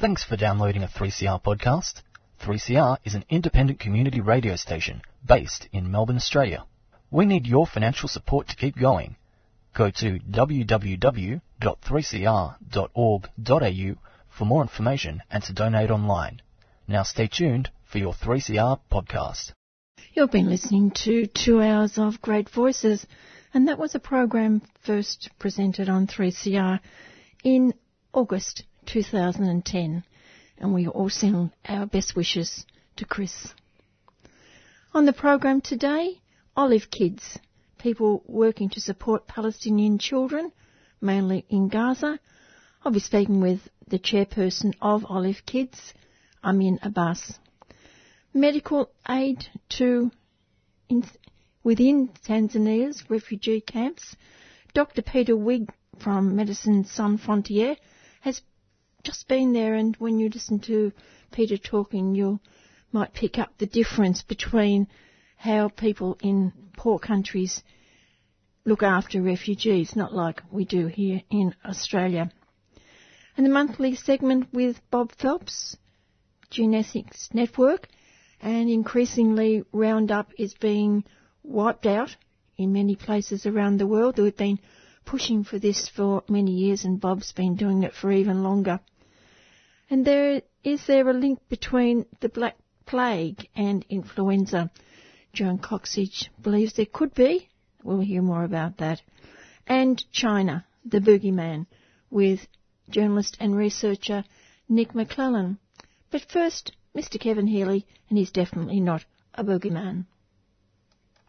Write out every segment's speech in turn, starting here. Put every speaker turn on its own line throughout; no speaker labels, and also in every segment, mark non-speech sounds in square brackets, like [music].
Thanks for downloading a 3CR podcast. 3CR is an independent community radio station based in Melbourne, Australia. We need your financial support to keep going. Go to www.3cr.org.au for more information and to donate online. Now stay tuned for your 3CR podcast.
You've been listening to two hours of great voices, and that was a program first presented on 3CR in August 2010, and we all send our best wishes to Chris. On the program today, Olive Kids, people working to support Palestinian children, mainly in Gaza. I'll be speaking with the chairperson of Olive Kids, Amin Abbas. Medical aid to in, within Tanzania's refugee camps. Dr. Peter Wigg from Medicine Sans Frontières just been there, and when you listen to Peter talking, you might pick up the difference between how people in poor countries look after refugees, not like we do here in Australia. And the monthly segment with Bob Phelps, GeneEthics Network, and increasingly Roundup is being wiped out in many places around the world. We've been pushing for this for many years and Bob's been doing it for even longer. And there is there a link between the Black Plague and influenza? Joan Coxsedge believes there could be. We'll hear more about that. And China, the boogeyman, with journalist and researcher Nic Maclellan. But first, Mr. Kevin Healy, and he's definitely not a boogeyman.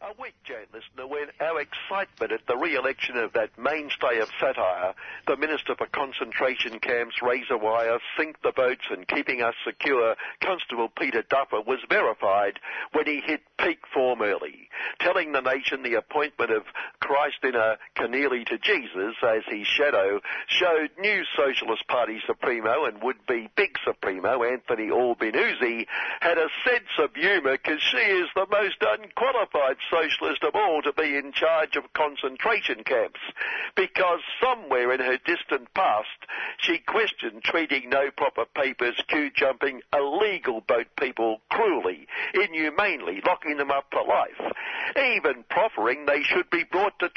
A week, Jane listener, when our excitement at the re-election of that mainstay of satire, the Minister for Concentration Camps, Razor Wire, Sink the Boats and Keeping Us Secure, Constable Peter Duffer, was verified when he hit peak form early, telling the nation the appointment of Christ in a Keneally to Jesus as his shadow showed new Socialist Party Supremo and would-be big Supremo, Anthony Albanese, had a sense of humour because she is the most unqualified socialist of all to be in charge of concentration camps because somewhere in her distant past she questioned treating no proper papers, queue jumping, illegal boat people cruelly, inhumanely, locking them up for life, even proffering they should be brought to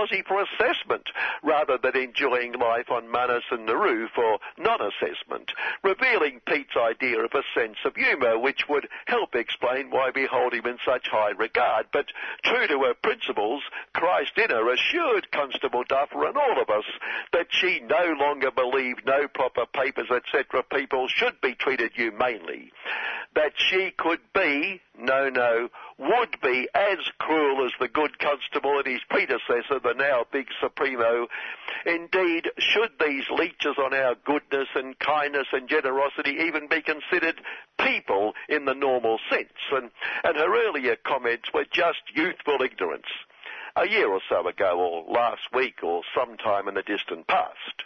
Aussie for assessment rather than enjoying life on Manus and Nauru for non-assessment, revealing Pete's idea of a sense of humour which would help explain why we hold him in such high regard. But true to her principles, Christ in her assured Constable Duffer and all of us that she no longer believed no proper papers, etc. people should be treated humanely. That she could be, no, no, would be as cruel as the good constable and his predecessor, the now big Supremo. Indeed, should these leeches on our goodness and kindness and generosity even be considered people in the normal sense? And, and her earlier comments were just youthful ignorance. A year or so ago, or last week, or sometime in the distant past.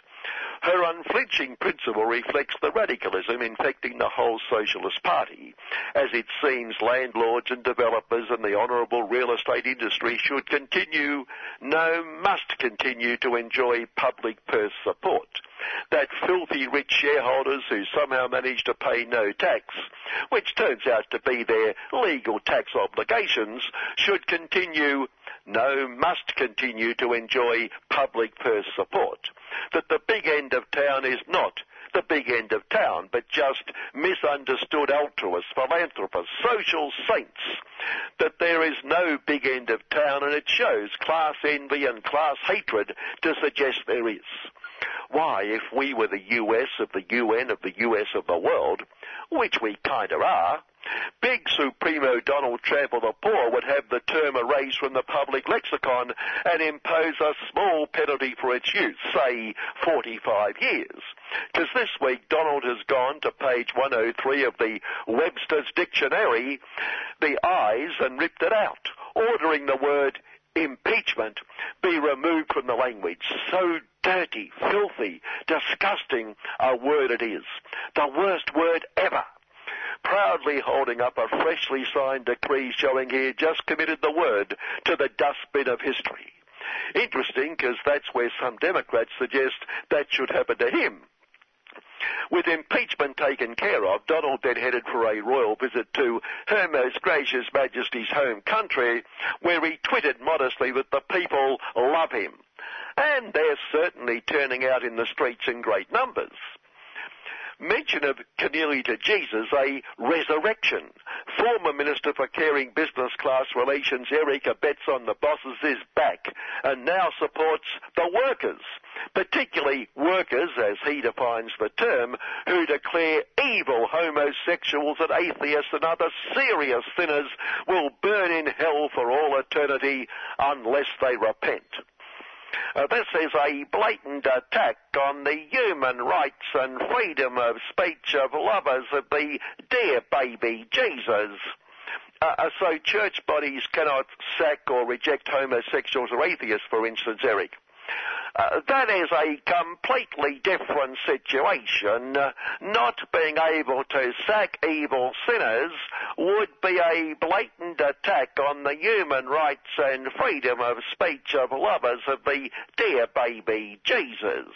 Her unflinching principle reflects the radicalism infecting the whole Socialist Party, as it seems landlords and developers and the honourable real estate industry should continue, no, must continue to enjoy public purse support. That filthy rich shareholders who somehow manage to pay no tax, which turns out to be their legal tax obligations, should continue no, must continue to enjoy public purse support. That the big end of town is not the big end of town, but just misunderstood altruists, philanthropists, social saints. That there is no big end of town and it shows class envy and class hatred to suggest there is. Why, if we were the US of the UN of the US of the world, which we kinda are, Big Supremo Donald Trump of the poor would have the term erased from the public lexicon and impose a small penalty for its use, say 45 years. Because this week Donald has gone to page 103 of the Webster's Dictionary, the eyes, and ripped it out, ordering the word impeachment be removed from the language. So dirty, filthy, disgusting a word it is. The worst word ever proudly holding up a freshly signed decree showing he had just committed the word to the dustbin of history. Interesting, because that's where some Democrats suggest that should happen to him. With impeachment taken care of, Donald then headed for a royal visit to Her Most Gracious Majesty's home country, where he twitted modestly that the people love him. And they're certainly turning out in the streets in great numbers mention of Keneally to Jesus a resurrection. Former Minister for Caring Business Class Relations Eric Abetz on the bosses is back and now supports the workers, particularly workers, as he defines the term, who declare evil homosexuals and atheists and other serious sinners will burn in hell for all eternity unless they repent. Uh, this is a blatant attack on the human rights and freedom of speech of lovers of the dear baby Jesus. Uh, uh, so church bodies cannot sack or reject homosexuals or atheists, for instance, Eric. Uh, that is a completely different situation. Uh, not being able to sack evil sinners would be a blatant attack on the human rights and freedom of speech of lovers of the dear baby Jesus.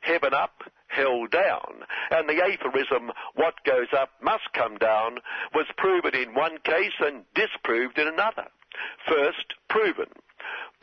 Heaven up, hell down. And the aphorism, what goes up must come down, was proven in one case and disproved in another. First, proven.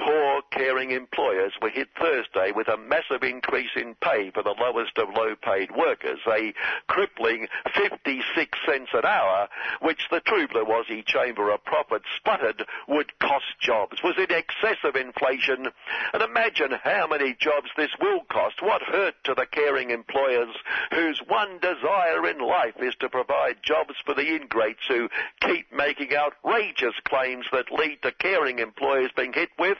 Poor, caring employers were hit Thursday with a massive increase in pay for the lowest of low-paid workers, a crippling 56 cents an hour, which the Trubler-Wazzy Chamber of Profit sputtered would cost jobs, was in excess of inflation. And imagine how many jobs this will cost. What hurt to the caring employers whose one desire in life is to provide jobs for the ingrates who keep making outrageous claims that lead to caring employers being hit with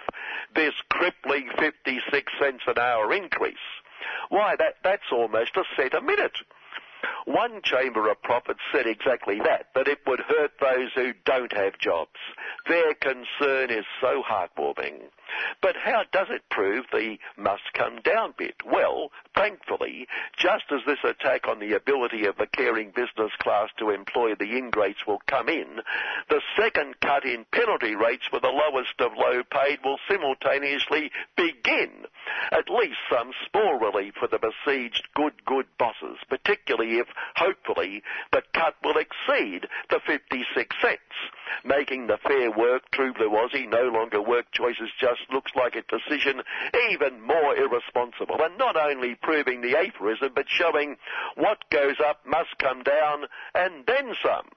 this crippling 56 cents an hour increase. Why, that, that's almost a cent a minute. One Chamber of Profits said exactly that, that it would hurt those who don't have jobs. Their concern is so heartwarming. But how does it prove the must come down bit? Well, thankfully, just as this attack on the ability of the caring business class to employ the ingrates will come in, the second cut in penalty rates for the lowest of low paid will simultaneously begin. At least some small relief for the besieged good, good bosses, particularly if, hopefully, the cut will exceed the 56 cents, making the Fair Work True Blue Aussie no longer work choices just looks like a decision even more irresponsible. And not only proving the aphorism, but showing what goes up must come down and then some.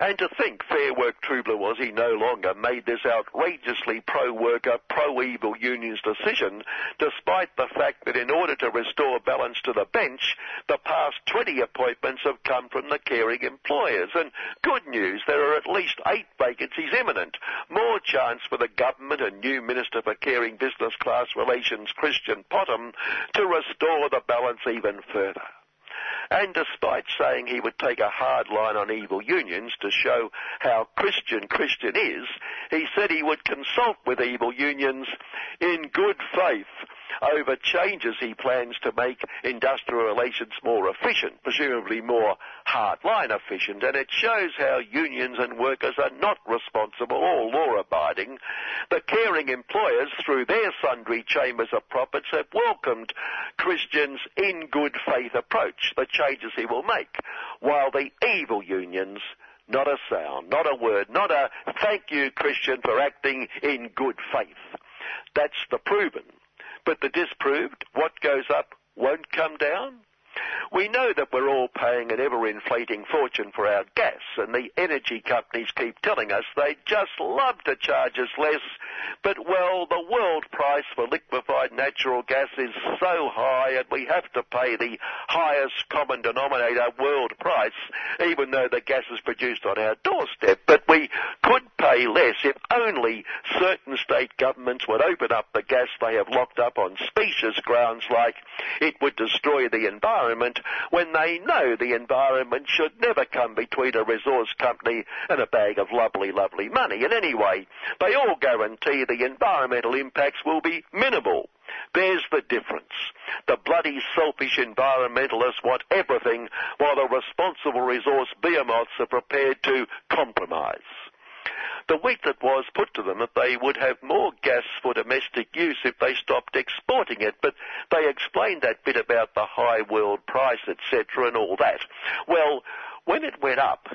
And to think Fair Work True Blue he no longer made this outrageously pro-worker, pro-evil unions decision, despite the fact that in order to restore balance to the bench, the past 20 appointments have come from the caring employers. And good news, there are at least eight vacancies imminent. More chance for the government and new Minister for Caring Business Class Relations, Christian Potham, to restore the balance even further. And despite saying he would take a hard line on evil unions to show how Christian Christian is, he said he would consult with evil unions in good faith over changes he plans to make industrial relations more efficient, presumably more hardline efficient, and it shows how unions and workers are not responsible or law-abiding. The caring employers, through their sundry chambers of profits, have welcomed Christians' in good faith approach, the changes he will make, while the evil unions not a sound, not a word, not a thank you, Christian, for acting in good faith. That's the proven. But the disproved, what goes up won't come down? We know that we're all paying an ever-inflating fortune for our gas, and the energy companies keep telling us they just love to charge us less, but well, the world price for liquefied natural gas is so high and we have to pay the highest common denominator world price, even though the gas is produced on our doorstep. But we could pay less if only certain state governments would open up the gas they have locked up on specious grounds like it would destroy the environment when they know the environment should never come between a resource company and a bag of lovely, lovely money. And anyway, they all guarantee the environmental impacts will be minimal. There's the difference. The bloody selfish environmentalists want everything while the responsible resource behemoths are prepared to compromise. The wheat that was put to them that they would have more gas for domestic use if they stopped exporting it, but they explained that bit about the high world price, etc., and all that. Well, when it went up,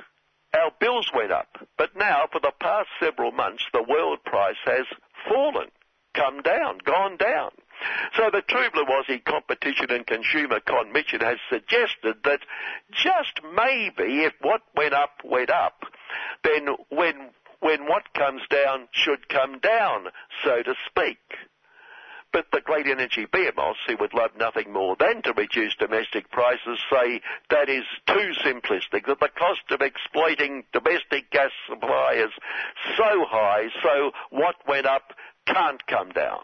our bills went up, but now for the past several months, the world price has fallen, come down, gone down. So the Aussie Competition and Consumer Commission has suggested that just maybe if what went up went up, then when when what comes down should come down, so to speak. But the great energy behemoths, who would love nothing more than to reduce domestic prices, say that is too simplistic, that the cost of exploiting domestic gas supply is so high, so what went up can't come down.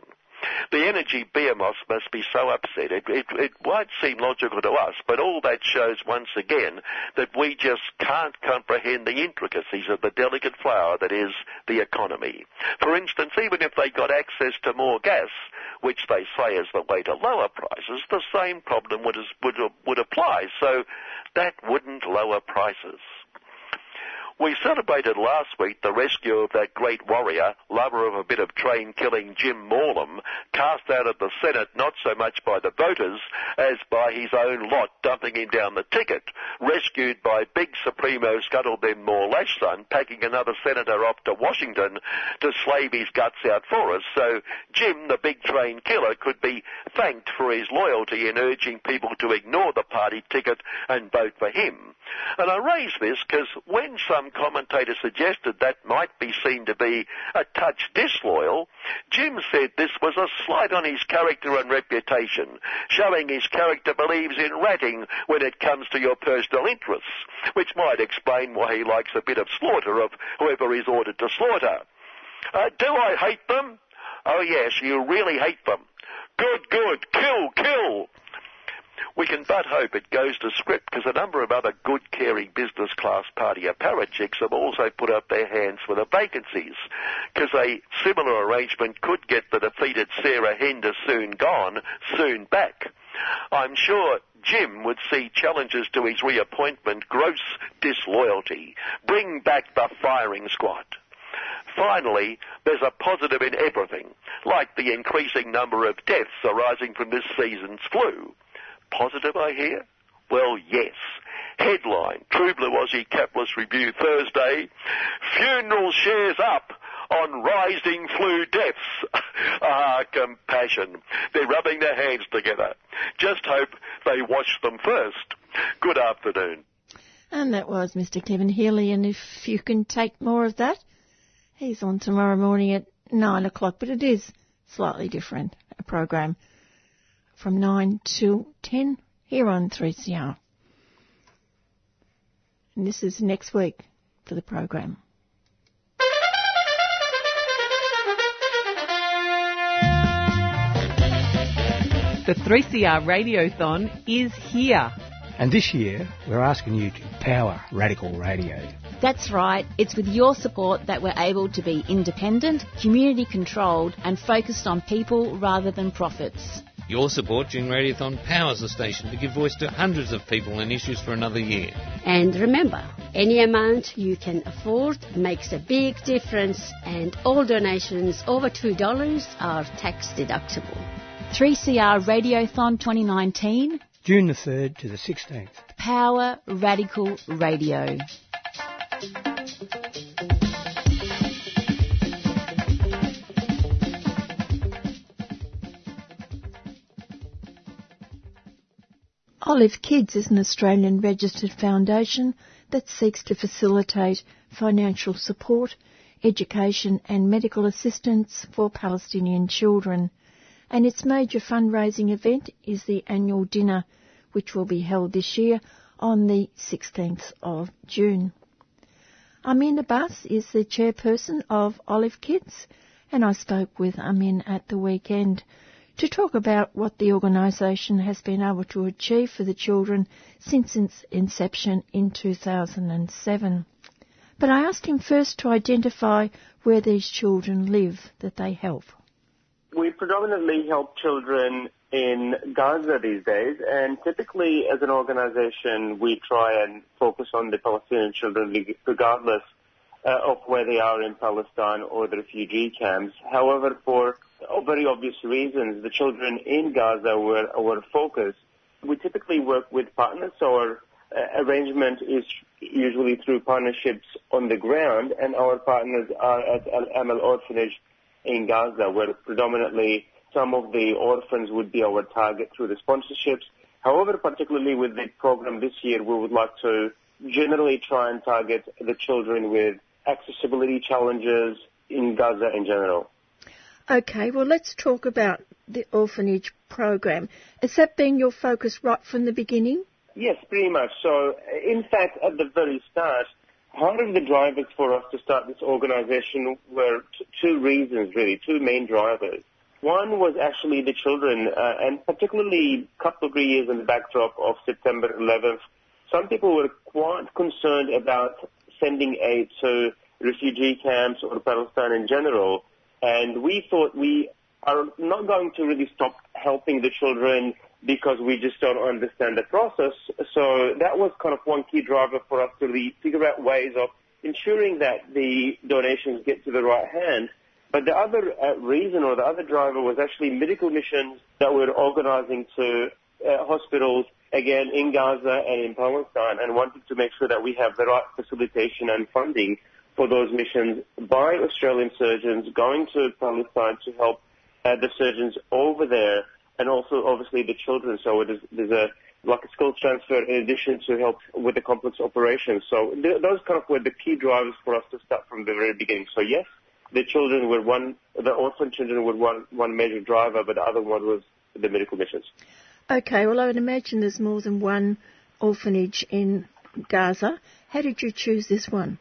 The energy behemoths must be so upset. It, it, it won't seem logical to us, but all that shows once again that we just can't comprehend the intricacies of the delicate flower that is the economy. For instance, even if they got access to more gas, which they say is the way to lower prices, the same problem would, would, would apply. So that wouldn't lower prices. We celebrated last week the rescue of that great warrior, lover of a bit of train killing Jim Mallem, cast out of the Senate not so much by the voters as by his own lot dumping him down the ticket, rescued by big Supremo Scuttleben Moore son, packing another senator off to Washington to slave his guts out for us. So Jim, the big train killer, could be thanked for his loyalty in urging people to ignore the party ticket and vote for him. And I raise this because when some commentator suggested that might be seen to be a touch disloyal, Jim said this was a slight on his character and reputation, showing his character believes in ratting when it comes to your personal interests, which might explain why he likes a bit of slaughter of whoever is ordered to slaughter. Uh, do I hate them? Oh yes, you really hate them. Good, good, kill, kill. We can but hope it goes to script because a number of other good, caring business class party apparatchiks have also put up their hands for the vacancies because a similar arrangement could get the defeated Sarah Henderson soon gone, soon back. I'm sure Jim would see challenges to his reappointment gross disloyalty. Bring back the firing squad. Finally, there's a positive in everything, like the increasing number of deaths arising from this season's flu. Positive, I hear? Well, yes. Headline, True Blue Aussie Capitalist Review Thursday, funeral shares up on rising flu deaths. [laughs] ah, compassion. They're rubbing their hands together. Just hope they wash them first. Good afternoon.
And that was Mr. Kevin Healy, and if you can take more of that, he's on tomorrow morning at 9 o'clock, but it is slightly different, a program from 9 to 10 here on 3CR. And this is next week for the program.
The 3CR Radiothon is here.
And this year, we're asking you to power radical radio.
That's right. It's with your support that we're able to be independent, community controlled, and focused on people rather than profits.
Your support during Radiothon powers the station to give voice to hundreds of people and issues for another year.
And remember, any amount you can afford makes a big difference, and all donations over $2 are tax deductible.
3CR Radiothon 2019,
June the 3rd to the 16th.
Power Radical Radio.
Olive Kids is an Australian registered foundation that seeks to facilitate financial support, education and medical assistance for Palestinian children. And its major fundraising event is the annual dinner, which will be held this year on the 16th of June. Amin Abbas is the chairperson of Olive Kids, and I spoke with Amin at the weekend to talk about what the organisation has been able to achieve for the children since its inception in 2007. But I asked him first to identify where these children live that they help.
We predominantly help children in Gaza these days, and typically as an organisation we try and focus on the Palestinian children regardless uh, of where they are in Palestine or the refugee camps. However, for very obvious reasons, the children in Gaza were our focus. We typically work with partners, so our uh, arrangement is usually through partnerships on the ground, and our partners are at Al Amal Orphanage in Gaza, where predominantly some of the orphans would be our target through the sponsorships. However, particularly with the program this year, we would like to generally try and target the children with accessibility challenges in Gaza in general.
Okay, well, let's talk about the orphanage program. Has that been your focus right from the beginning?
Yes, pretty much. So, in fact, at the very start, part of the drivers for us to start this organization were t- two reasons, really, two main drivers. One was actually the children, uh, and particularly a couple of years in the backdrop of September 11th, some people were quite concerned about sending aid to refugee camps or Palestine in general. And we thought we are not going to really stop helping the children because we just don't understand the process. So that was kind of one key driver for us to really figure out ways of ensuring that the donations get to the right hand. But the other uh, reason or the other driver was actually medical missions that we're organizing to uh, hospitals, again, in Gaza and in Palestine, and wanted to make sure that we have the right facilitation and funding for those missions by Australian surgeons going to Palestine to help uh, the surgeons over there and also obviously the children. So there's a like a skills transfer in addition to help with the complex operations. So th- those kind of were the key drivers for us to start from the very beginning. So yes, the children were one, the orphan children were one, one major driver, but the other one was the medical missions.
Okay, well I would imagine there's more than one orphanage in Gaza. How did you choose this one?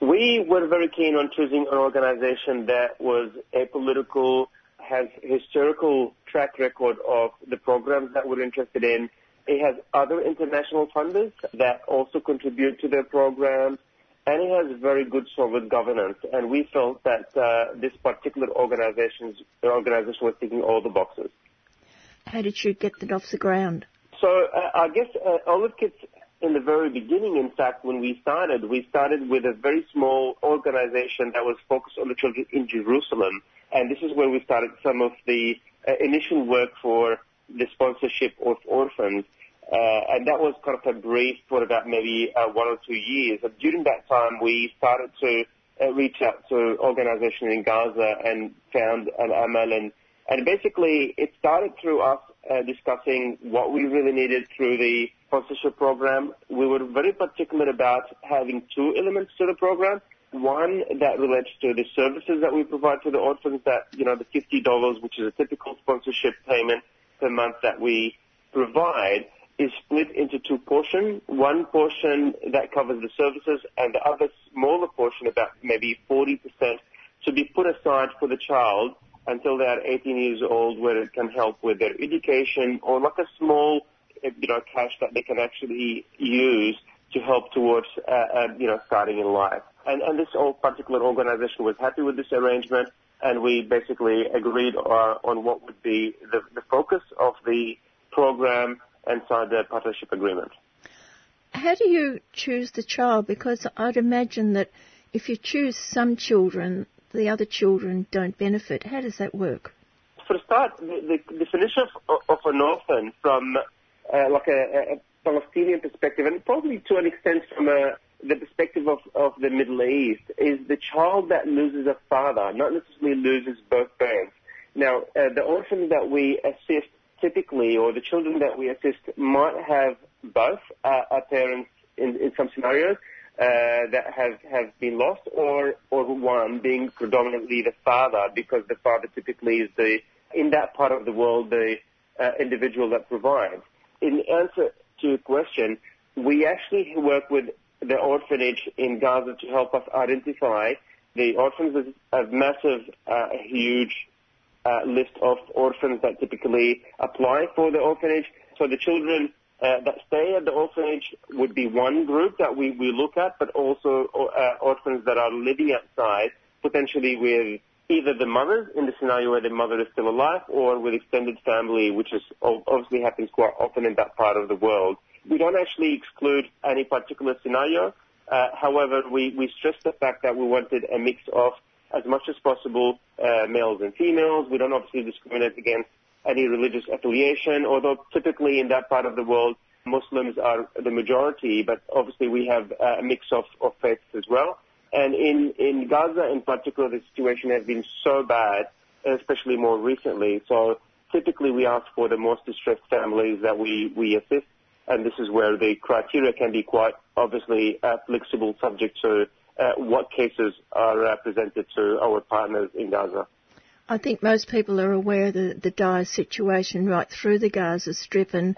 We were very keen on choosing an organization that was apolitical, has historical track record of the programs that we're interested in. It has other international funders that also contribute to their programs, and it has very good, solid governance. And we felt that uh, this particular organization organization was ticking all the boxes.
How did you get that off the ground?
So uh, I guess uh, Olive Kids in the very beginning, in fact, when we started, we started with a very small organization that was focused on the children in Jerusalem. And this is where we started some of the uh, initial work for the sponsorship of orphans. Uh, and that was kind of a brief for about maybe uh, one or two years. And during that time, we started to uh, reach out to organizations in Gaza and found an Amal. And, and basically, it started through us Uh, discussing what we really needed through the sponsorship program. We were very particular about having two elements to the program. One that relates to the services that we provide to the orphans that, you know, the $50, which is a typical sponsorship payment per month that we provide, is split into two portions. One portion that covers the services and the other smaller portion, about maybe 40%, to be put aside for the child until they are 18 years old where it can help with their education or like a small, you know, cash that they can actually use to help towards, uh, uh, you know, starting in life. And, and this particular organization was happy with this arrangement and we basically agreed uh, on what would be the, the focus of the program and signed the partnership agreement.
How do you choose the child? Because I'd imagine that if you choose some children, the other children don't benefit. How does that work?
For a start, the, the definition of, of an orphan from uh, like a, a, Palestinian perspective, and probably to an extent from a, the perspective of, of the Middle East, is the child that loses a father, not necessarily loses both parents. Now, uh, the orphans that we assist typically, or the children that we assist, might have both uh, parents in, in some scenarios, that have, been lost or, or one being predominantly the father because the father typically is the, in that part of the world, the uh, individual that provides. In answer to your question, we actually work with the orphanage in Gaza to help us identify the orphans is a massive, uh, huge uh, list of orphans that typically apply for the orphanage. So the children uh, that stay at the orphanage would be one group that we, we look at, but also uh, orphans that are living outside, potentially with either the mothers in the scenario where the mother is still alive or with extended family, which is obviously happens quite often in that part of the world. We don't actually exclude any particular scenario. Uh, however, we, we the fact that we wanted a mix of as much as possible uh, males and females. We don't obviously discriminate against any religious affiliation, although typically in that part of the world, Muslims are the majority, but obviously we have a mix of, of faiths as well. And in, in Gaza in particular, the situation has been so bad, especially more recently. So typically we ask for the most distressed families that we, we assist and this is where the criteria can be quite obviously uh, flexible subject to uh, what cases are uh, presented to our partners in Gaza.
I think most people are aware of the, the dire situation right through the Gaza Strip and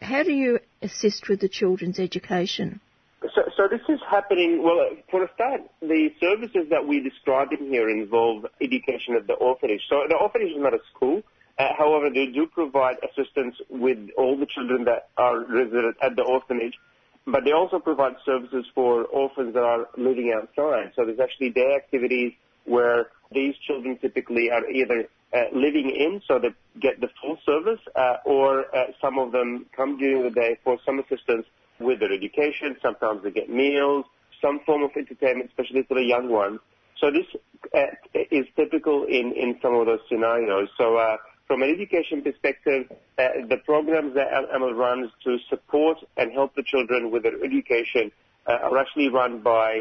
how do you assist with the children's education?
So, so this is happening, well, for a start, the services that we described in here involve education at the orphanage. So the orphanage is not a school. Uh, however, they do provide assistance with all the children that are resident at the orphanage, but they also provide services for orphans that are living outside. So there's actually day activities where these children typically are either uh, living in, so they get the full service, uh, or uh, some of them come during the day for some assistance with their education. Sometimes they get meals, some form of entertainment, especially for the young ones. So this uh, is typical in, in some of those scenarios. So uh, from an education perspective, uh, the programs that Amal runs to support and help the children with their education uh, are actually run by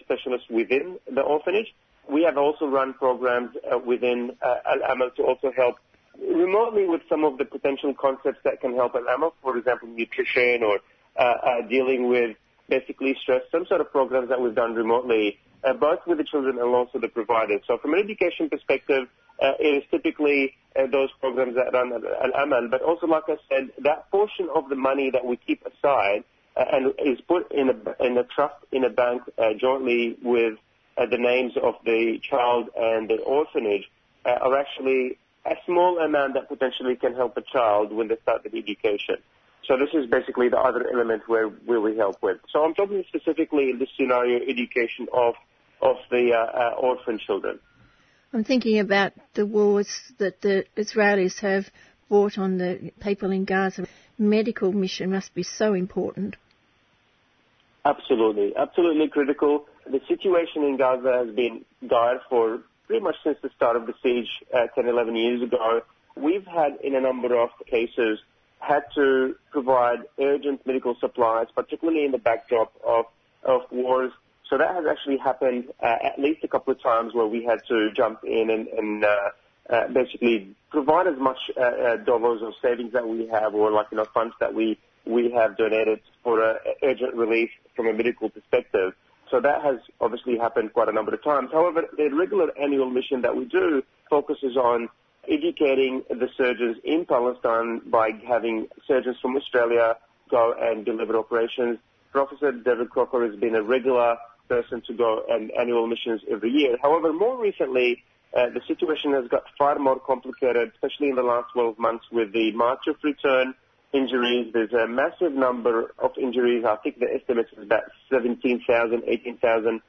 specialists within the orphanage. We have also run programs uh, within uh, Al-Amal to also help remotely with some of the potential concepts that can help Al-Amal, for example, nutrition or uh, dealing with basically stress, some sort of programs that we've done remotely, both with the children and also the providers. So from an education perspective, it is typically those programs that run Al-Amal. But also, like I said, that portion of the money that we keep aside and is put in a, in a trust in a bank jointly with the names of the child and the orphanage uh, are actually a small amount that potentially can help a child when they start their education. So this is basically the other element where, where we help with. So I'm talking specifically in this scenario, education of, of the uh, uh, orphan children.
I'm thinking about the wars that the Israelis have brought on the people in Gaza. Medical mission must be so important.
Absolutely, absolutely critical. The situation in Gaza has been dire for pretty much since the start of the siege uh, 10, 11 years ago. We've had, in a number of cases, had to provide urgent medical supplies, particularly in the backdrop of, of wars so that has actually happened uh, at least a couple of times where we had to jump in and, and uh, uh, basically provide as much uh, uh, dollars or savings that we have or like, you know, funds that we, we have donated for uh, urgent relief from a medical perspective. So that has obviously happened quite a number of times. However, the regular annual mission that we do focuses on educating the surgeons in Palestine by having surgeons from Australia go and deliver operations. Professor David Crocker has been a regular person to go on annual missions every year. However, more recently, uh, the situation has got far more complicated, especially in the last 12 months with the March of Return injuries. There's a massive number of injuries. I think the estimate is about 17,000, 18,000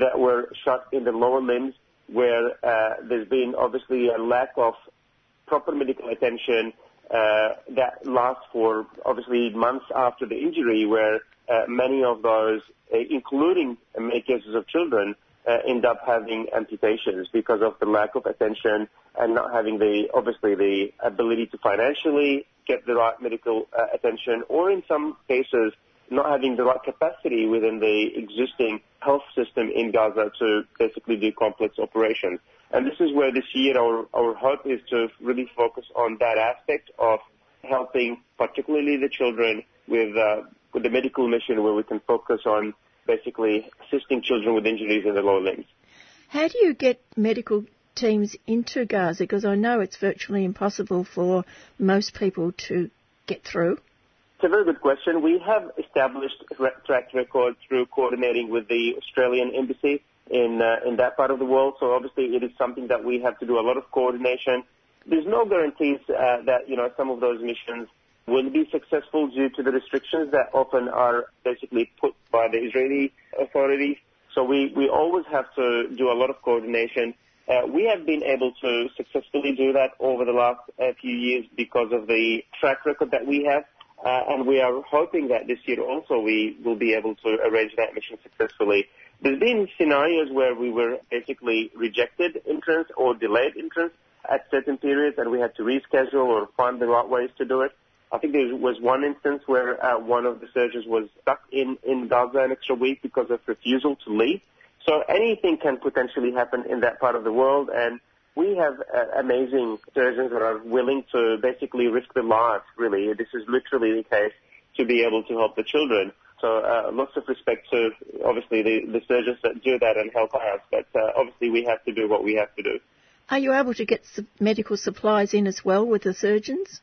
that were shot in the lower limbs where uh, there's been obviously a lack of proper medical attention uh, that lasts for obviously months after the injury where uh, many of those, uh, including in many cases of children, uh, end up having amputations because of the lack of attention and not having the obviously the ability to financially get the right medical uh, attention, or in some cases not having the right capacity within the existing health system in Gaza to basically do complex operations. And this is where this year our, our hope is to really focus on that aspect of helping particularly the children with uh, with the medical mission where we can focus on basically assisting children with injuries in the lower limbs.
How do you get medical teams into Gaza? Because I know it's virtually impossible for most people to get through.
It's a very good question. We have established track record through coordinating with the Australian Embassy in uh, in that part of the world. So obviously, it is something that we have to do a lot of coordination. There's no guarantees uh, that you know some of those missions will be successful due to the restrictions that often are basically put by the Israeli authorities. So we, we always have to do a lot of coordination. Uh, we have been able to successfully do that over the last uh, few years because of the track record that we have. Uh, and we are hoping that this year also we will be able to arrange that mission successfully. There's been scenarios where we were basically rejected entrance or delayed entrance at certain periods and we had to reschedule or find the right ways to do it. I think there was one instance where uh, one of the surgeons was stuck in, in Gaza an extra week because of refusal to leave. So anything can potentially happen in that part of the world and we have uh, amazing surgeons that are willing to basically risk their lives, really. This is literally the case to be able to help the children. So uh, lots of respect to obviously the, the surgeons that do that and help us, but uh, obviously we have to do what we have to do.
Are you able to get medical supplies in as well with the surgeons?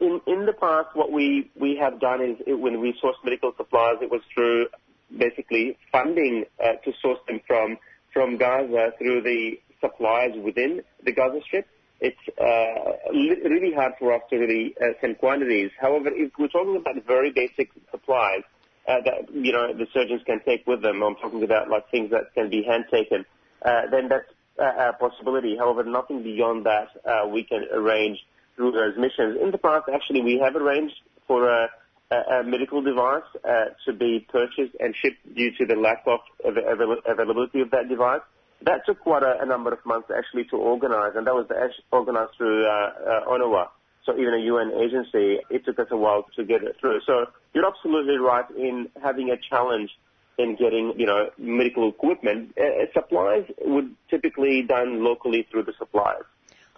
In in the past, what we we have done is it, when we source medical supplies, it was through basically funding uh, to source them from from Gaza through the suppliers within the Gaza Strip. It's uh, really hard for us to really uh, send quantities. However, if we're talking about very basic supplies uh, that you know the surgeons can take with them, I'm talking about like things that can be hand taken, uh, then that's a possibility. However, nothing beyond that uh, we can arrange through those missions. In the past, actually, we have arranged for a, a, a medical device uh, to be purchased and shipped due to the lack of avail- availability of that device. That took quite a, a, number of months actually to organize, and that was organized through uh, uh, So even a UN agency, it took us a while to get it through. So you're absolutely right in having a challenge in getting, you know, medical equipment. Uh, supplies would typically done locally through the suppliers.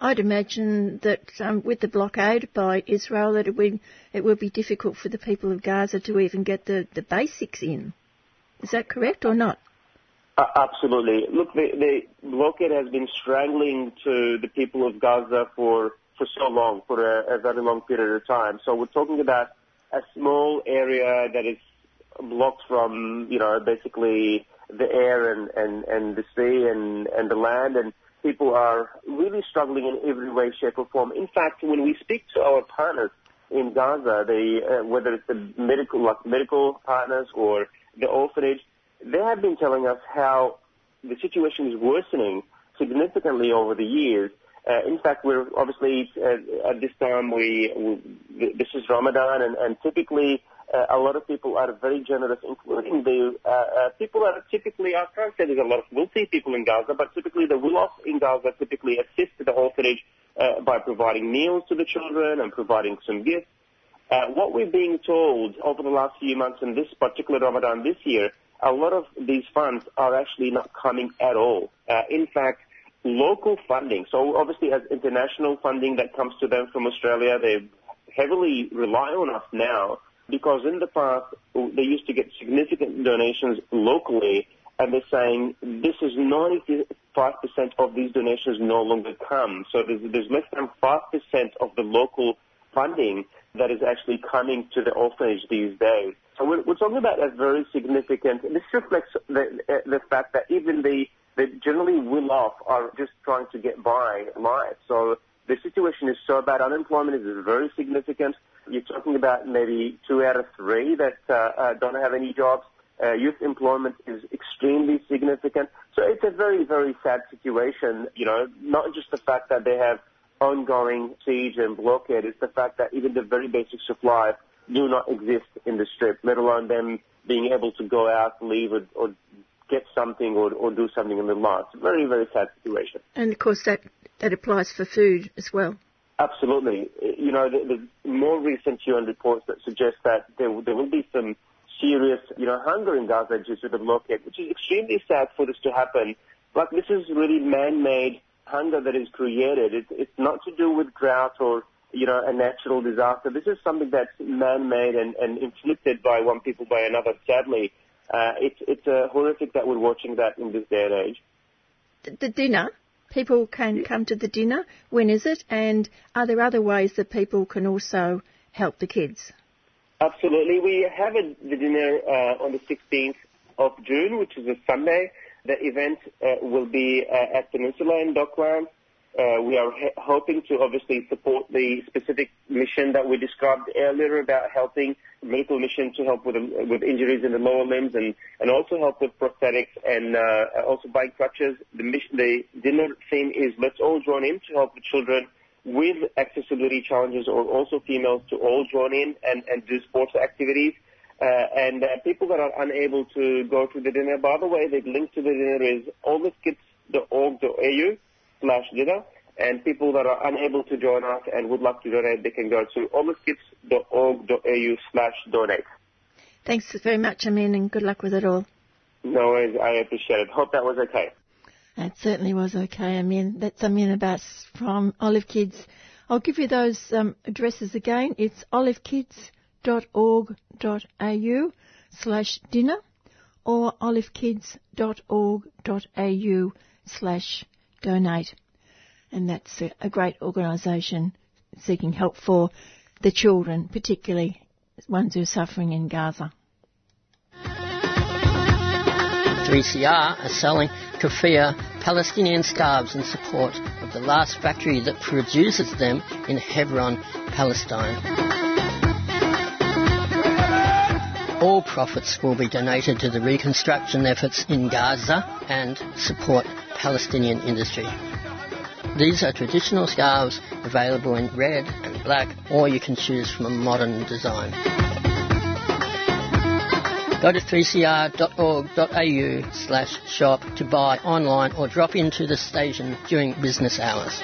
I'd imagine that um, with the blockade by Israel, that it would it would be difficult for the people of Gaza to even get the, the basics in. Is that correct or not?
Uh, absolutely. Look, the, the blockade has been strangling to the people of Gaza for for so long, for a, a very long period of time. So we're talking about a small area that is blocked from, you know, basically the air and, and, and the sea and, and the land and people are really struggling in every way, shape or form. In fact, when we speak to our partners in Gaza, they, uh, whether it's the medical, like medical partners or the orphanage, they have been telling us how the situation is worsening significantly over the years. Uh, in fact, we're obviously uh, at this time we, we, this is Ramadan, and, and typically uh, a lot of people are very generous, including the uh, uh, people that are typically, I can't say there's a lot of wealthy people in Gaza, but typically the well-off in Gaza typically assist the orphanage uh, by providing meals to the children and providing some gifts. Uh, what we're being told over the last few months in this particular Ramadan this year, a lot of these funds are actually not coming at all. Uh, in fact, local funding, so obviously as international funding that comes to them from Australia, they heavily rely on us now because in the past they used to get significant donations locally, and they're saying this is 95% of these donations no longer come. So there's, there's less than 5% of the local funding that is actually coming to the orphanage these days. So we're, we're talking about a very significant. This reflects the, the fact that even the the generally well off are just trying to get by life. So the situation is so bad. Unemployment is very significant. You're talking about maybe two out of three that uh, uh, don't have any jobs. Uh, youth employment is extremely significant. So it's a very, very sad situation. You know, not just the fact that they have ongoing siege and blockade, it's the fact that even the very basic supplies do not exist in the strip, let alone them being able to go out, leave, or, or get something or, or do something in their lives. Very, very sad situation.
And of course, that, that applies for food as well.
Absolutely. You know, the, the more recent UN reports that suggest that there, there will be some serious, you know, hunger in Gaza due to the blockade, which is extremely sad for this to happen. But this is really man-made hunger that is created. It, it's not to do with drought or, you know, a natural disaster. This is something that's man-made and, and inflicted by one people by another, sadly. Uh, it's it's uh, horrific that we're watching that in this day and age.
Dinner people can come to the dinner? When is it? And are there other ways that people can also help the kids?
Absolutely. We have a, the dinner uh, on the 16th of June, which is a Sunday. The event uh, will be uh, at Peninsula in Docklands. Uh, we are hoping to obviously support the specific mission that we described earlier about helping medical mission to help with with injuries in the lower limbs and and also help with prosthetics and uh, also bike crutches. The mission, the dinner theme is let's all join in to help the children with accessibility challenges or also females to all join in and, and do sports activities. Uh, and uh, people that are unable to go to the dinner, by the way, the link to the dinner is olivekids.org.au slash dinner. And people that are unable to join us and would like to donate, they can go to olivekids.org.au slash donate.
Thanks very much, Amin, and good luck with it all.
No worries. I appreciate it. Hope that was okay.
That certainly was okay. I mean, that's Amin Abbas from Olive Kids. I'll give you those um, addresses again. It's olivekids.org.au slash dinner or olivekids.org.au slash donate. And that's a, a great organisation seeking help for the children, particularly ones who are suffering in Gaza.
3CR are selling kafia Palestinian scarves in support of the last factory that produces them in Hebron, Palestine. All profits will be donated to the reconstruction efforts in Gaza and support Palestinian industry. These are traditional scarves available in red and black, or you can choose from a modern design. Go to 3cr.org.au slash shop to buy online or drop into the station during business hours.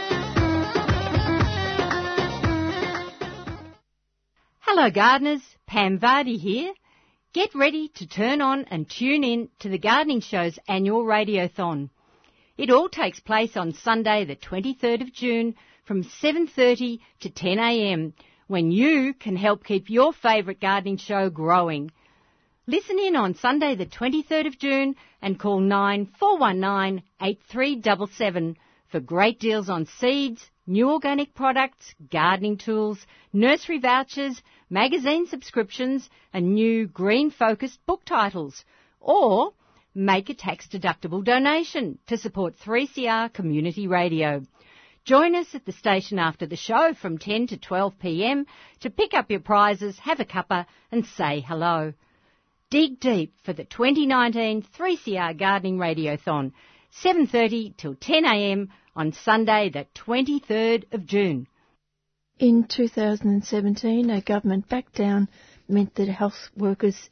Hello gardeners, Pam Vardy here. Get ready to turn on and tune in to the Gardening Show's annual Radiothon. It all takes place on Sunday the 23rd of June from 7.30 to 10am when you can help keep your favourite gardening show growing – Listen in on Sunday the 23rd of June and call 9419 8377 for great deals on seeds, new organic products, gardening tools, nursery vouchers, magazine subscriptions and new green focused book titles. Or make a tax deductible donation to support 3CR Community Radio. Join us at the station after the show from 10 to 12 p.m. to pick up your prizes, have a cuppa and say hello. Dig deep for the 2019 3CR Gardening Radiothon, 7.30 till 10am on Sunday the 23rd of June.
In 2017, a government backdown meant that health workers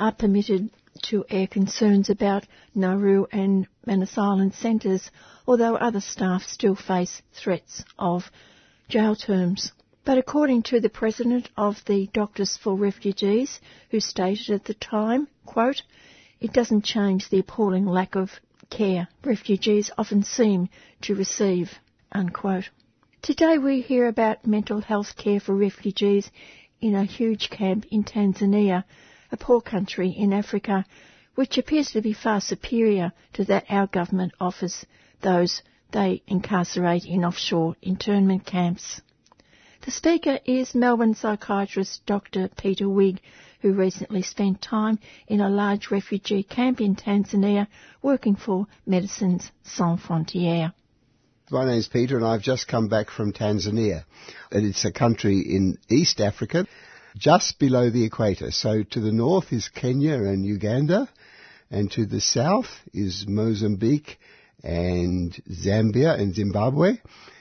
are permitted to air concerns about Nauru and Manus Island centres, although other staff still face threats of jail terms. But according to the president of the Doctors for Refugees, who stated at the time, quote, it doesn't change the appalling lack of care refugees often seem to receive, unquote. Today we hear about mental health care for refugees in a huge camp in Tanzania, a poor country in Africa, which appears to be far superior to that our government offers those they incarcerate in offshore internment camps. The speaker is Melbourne psychiatrist Dr. Peter Wigg, who recently spent time in a large refugee camp in Tanzania working for Médecins Sans Frontières.
My name's Peter and I've just come back from Tanzania. And it's a country in East Africa, just below the equator. So to the north is Kenya and Uganda, and to the south is Mozambique and Zambia and Zimbabwe,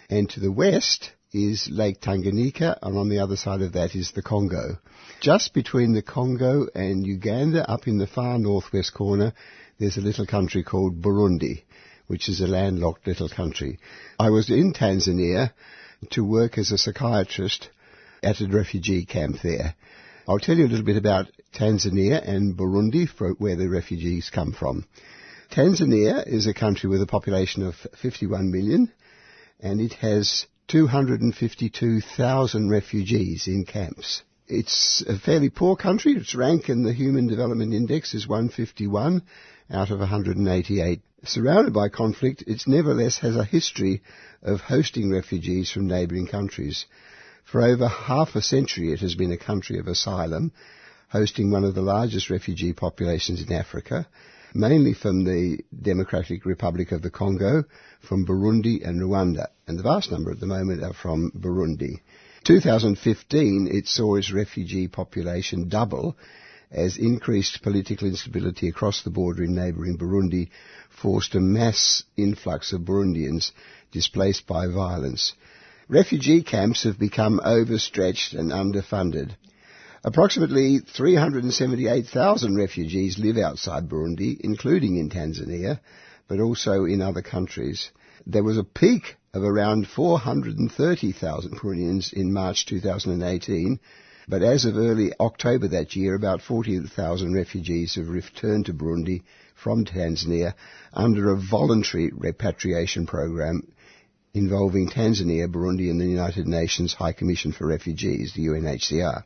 and to the west is Lake Tanganyika, and on the other side of that is the Congo. Just between the Congo and Uganda, up in the far northwest corner, there's a little country called Burundi, which is a landlocked little country. I was in Tanzania to work as a psychiatrist at a refugee camp there. I'll tell you a little bit about Tanzania and Burundi, where the refugees come from. Tanzania is a country with a population of 51 million, and it has 252,000 refugees in camps. It's a fairly poor country. Its rank in the Human Development Index is 151 out of 188. Surrounded by conflict, it nevertheless has a history of hosting refugees from neighbouring countries. For over half a century it has been a country of asylum, hosting one of the largest refugee populations in Africa mainly from the Democratic Republic of the Congo, from Burundi and Rwanda, and the vast number at the moment are from Burundi. 2015, it saw its refugee population double as increased political instability across the border in neighbouring Burundi forced a mass influx of Burundians displaced by violence. Refugee camps have become overstretched and underfunded. Approximately 378,000 refugees live outside Burundi, including in Tanzania, but also in other countries. There was a peak of around 430,000 Burundians in March 2018, but as of early October that year, about 40,000 refugees have returned to Burundi from Tanzania under a voluntary repatriation program involving Tanzania, Burundi and the United Nations High Commission for Refugees, the UNHCR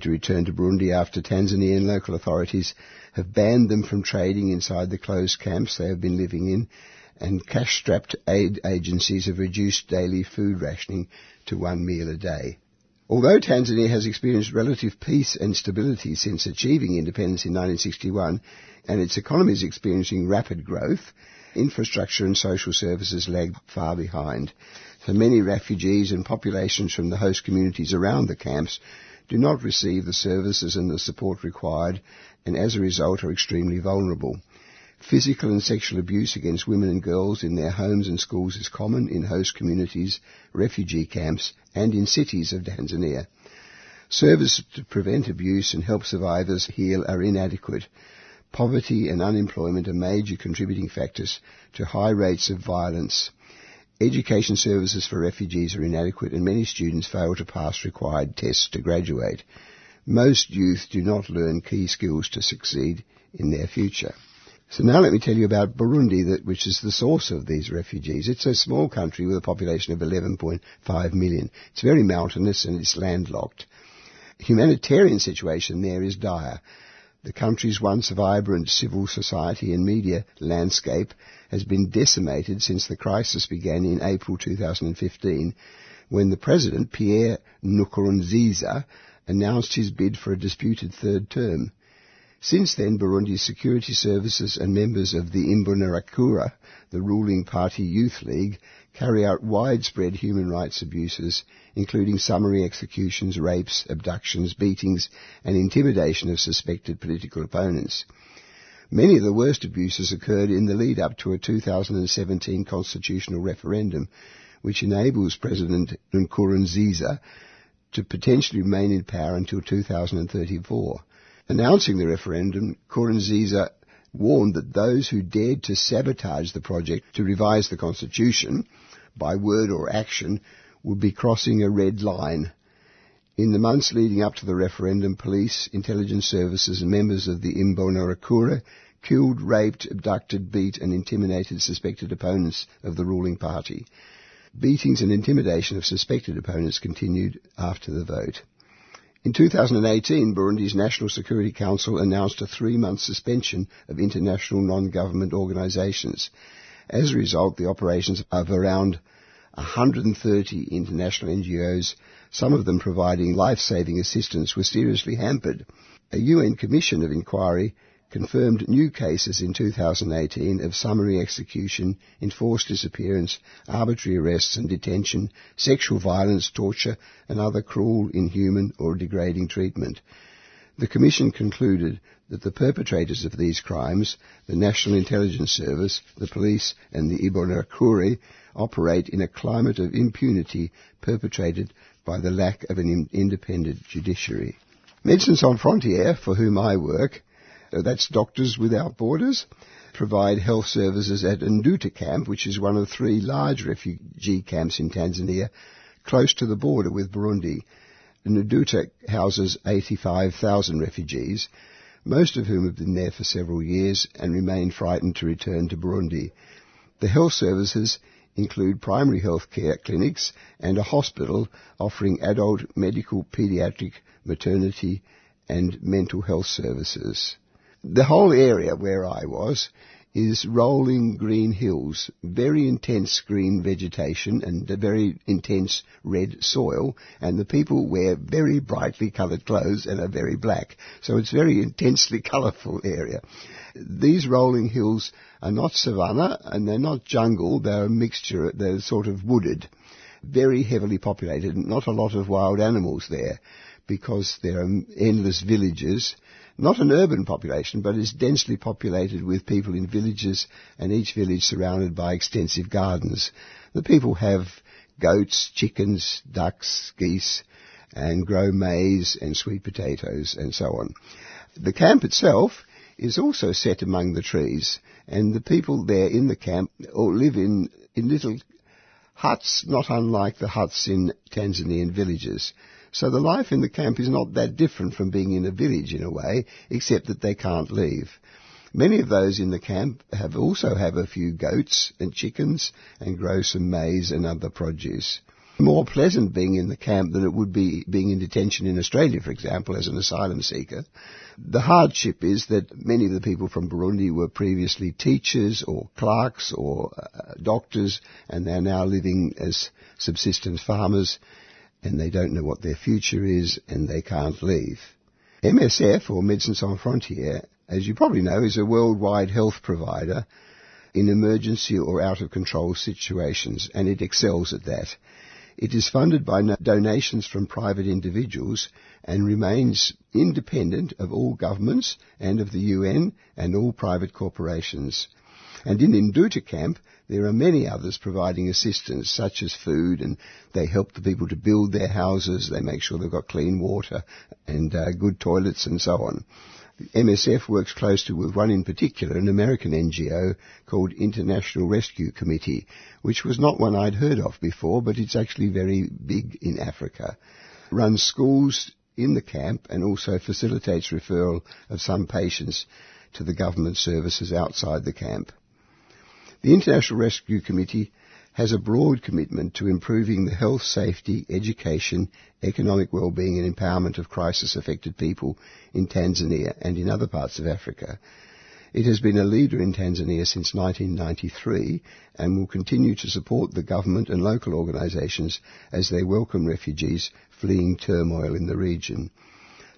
to return to Burundi after Tanzanian local authorities have banned them from trading inside the closed camps they have been living in, and cash-strapped aid agencies have reduced daily food rationing to one meal a day. Although Tanzania has experienced relative peace and stability since achieving independence in 1961, and its economy is experiencing rapid growth, infrastructure and social services lag far behind. So many refugees and populations from the host communities around the camps do not receive the services and the support required and as a result are extremely vulnerable. Physical and sexual abuse against women and girls in their homes and schools is common in host communities, refugee camps and in cities of Tanzania. Services to prevent abuse and help survivors heal are inadequate. Poverty and unemployment are major contributing factors to high rates of violence Education services for refugees are inadequate and many students fail to pass required tests to graduate. Most youth do not learn key skills to succeed in their future. So now let me tell you about Burundi, which is the source of these refugees. It's a small country with a population of 11.5 million. It's very mountainous and it's landlocked. Humanitarian situation there is dire. The country's once vibrant civil society and media landscape has been decimated since the crisis began in April 2015 when the president, Pierre Nkurunziza, announced his bid for a disputed third term. Since then, Burundi's security services and members of the Imbonerakure, the ruling party youth league, carry out widespread human rights abuses, including summary executions, rapes, abductions, beatings, and intimidation of suspected political opponents. Many of the worst abuses occurred in the lead up to a 2017 constitutional referendum, which enables President Nkurunziza to potentially remain in power until 2034. Announcing the referendum, Nkurunziza warned that those who dared to sabotage the project to revise the constitution by word or action would be crossing a red line. In the months leading up to the referendum, police, intelligence services and members of the Imbonerakure killed, raped, abducted, beat and intimidated suspected opponents of the ruling party. Beatings and intimidation of suspected opponents continued after the vote. In 2018, Burundi's National Security Council announced a three-month suspension of international non-government organizations. As a result, the operations of around 130 international NGOs, some of them providing life-saving assistance, were seriously hampered. A UN Commission of Inquiry confirmed new cases in 2018 of summary execution, enforced disappearance, arbitrary arrests and detention, sexual violence, torture and other cruel, inhuman or degrading treatment. The Commission concluded that the perpetrators of these crimes, the National Intelligence Service, the police and the Imbonerakure, operate in a climate of impunity perpetrated by the lack of an independent judiciary. Médecins Sans Frontières, for whom I work, uh, that's Doctors Without Borders, provide health services at Nduta camp, which is one of three large refugee camps in Tanzania, close to the border with Burundi. Nduta houses 85,000 refugees, most of whom have been there for several years and remain frightened to return to Burundi. The health services include primary health care clinics and a hospital offering adult, medical, pediatric, maternity and mental health services. The whole area where I was is rolling green hills, very intense green vegetation and a very intense red soil, and the people wear very brightly coloured clothes and are very black. So it's a very intensely [laughs] colourful area. These rolling hills are not savanna and they're not jungle, they're a mixture, they're sort of wooded, very heavily populated, not a lot of wild animals there because there are endless villages not an urban population, but is densely populated with people in villages and each village surrounded by extensive gardens. The people have goats, chickens, ducks, geese, and grow maize and sweet potatoes and so on. The camp itself is also set among the trees, and the people there in the camp all live in, in little huts, not unlike the huts in Tanzanian villages. So the life in the camp is not that different from being in a village in a way, except that they can't leave. Many of those in the camp have also have a few goats and chickens and grow some maize and other produce more pleasant being in the camp than it would be being in detention in Australia, for example, as an asylum seeker. The hardship is that many of the people from Burundi were previously teachers or clerks or uh, doctors, and they're now living as subsistence farmers, and they don't know what their future is, and they can't leave. MSF, or Médecins Sans Frontières, as you probably know, is a worldwide health provider in emergency or out of control situations, and it excels at that. It is funded by donations from private individuals and remains independent of all governments and of the UN and all private corporations. And in Nduta camp, there are many others providing assistance, such as food, and they help the people to build their houses, they make sure they've got clean water and uh, good toilets and so on. MSF works closely with one in particular, an American NGO called International Rescue Committee, which was not one I'd heard of before, but it's actually very big in Africa. Runs schools in the camp and also facilitates referral of some patients to the government services outside the camp. The International Rescue Committee has a broad commitment to improving the health, safety, education, economic well-being and empowerment of crisis-affected people in Tanzania and in other parts of Africa. It has been a leader in Tanzania since 1993 and will continue to support the government and local organisations as they welcome refugees fleeing turmoil in the region.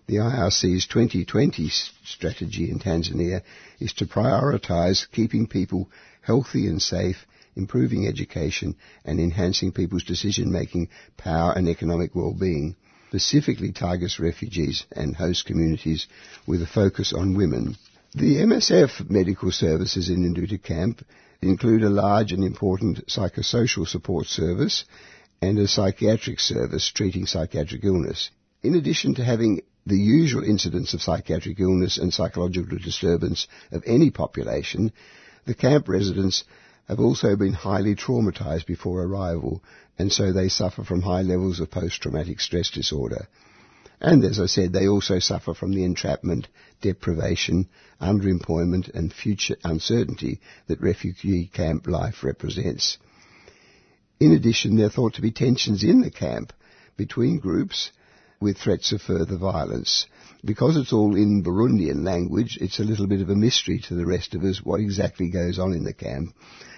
The IRC's 2020 strategy in Tanzania is to prioritise keeping people healthy and safe improving education, and enhancing people's decision-making power and economic well-being, specifically targets refugees and host communities with a focus on women. The MSF medical services in Nduta camp include a large and important psychosocial support service and a psychiatric service treating psychiatric illness. In addition to having the usual incidence of psychiatric illness and psychological disturbance of any population, the camp residents have also been highly traumatized before arrival, and so they suffer from high levels of post-traumatic stress disorder. And as I said, they also suffer from the entrapment, deprivation, underemployment and future uncertainty that refugee camp life represents. In addition, there are thought to be tensions in the camp between groups with threats of further violence. Because it's all in Burundian language, it's a little bit of a mystery to the rest of us what exactly goes on in the camp.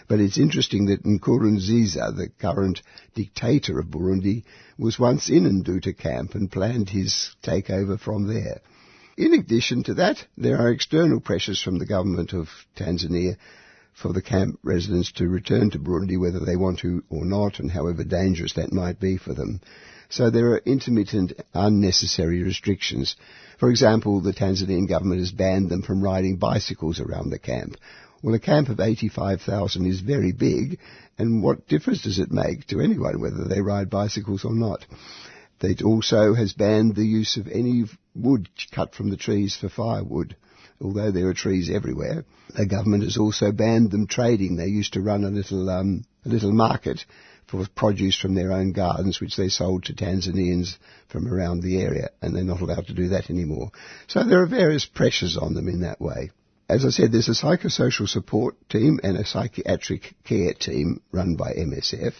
But it's interesting that Nkurunziza, the current dictator of Burundi, was once in Nduta camp and planned his takeover from there. In addition to that, there are external pressures from the government of Tanzania for the camp residents to return to Burundi whether they want to or not and however dangerous that might be for them. So there are intermittent unnecessary restrictions. For example, the Tanzanian government has banned them from riding bicycles around the camp well, a camp of 85,000 is very big, and what difference does it make to anyone whether they ride bicycles or not? It also has banned the use of any wood cut from the trees for firewood. Although there are trees everywhere, the government has also banned them trading. They used to run a little um, a little market produce from their own gardens, which they sold to Tanzanians from around the area, and they're not allowed to do that anymore. So there are various pressures on them in that way. As I said, there's a psychosocial support team and a psychiatric care team run by MSF.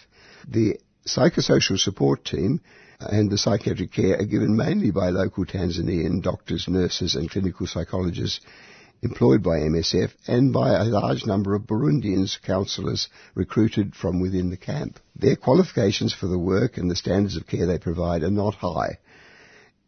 The psychosocial support team and the psychiatric care are given mainly by local Tanzanian doctors, nurses and clinical psychologists employed by MSF and by a large number of Burundians counsellors recruited from within the camp. Their qualifications for the work and the standards of care they provide are not high.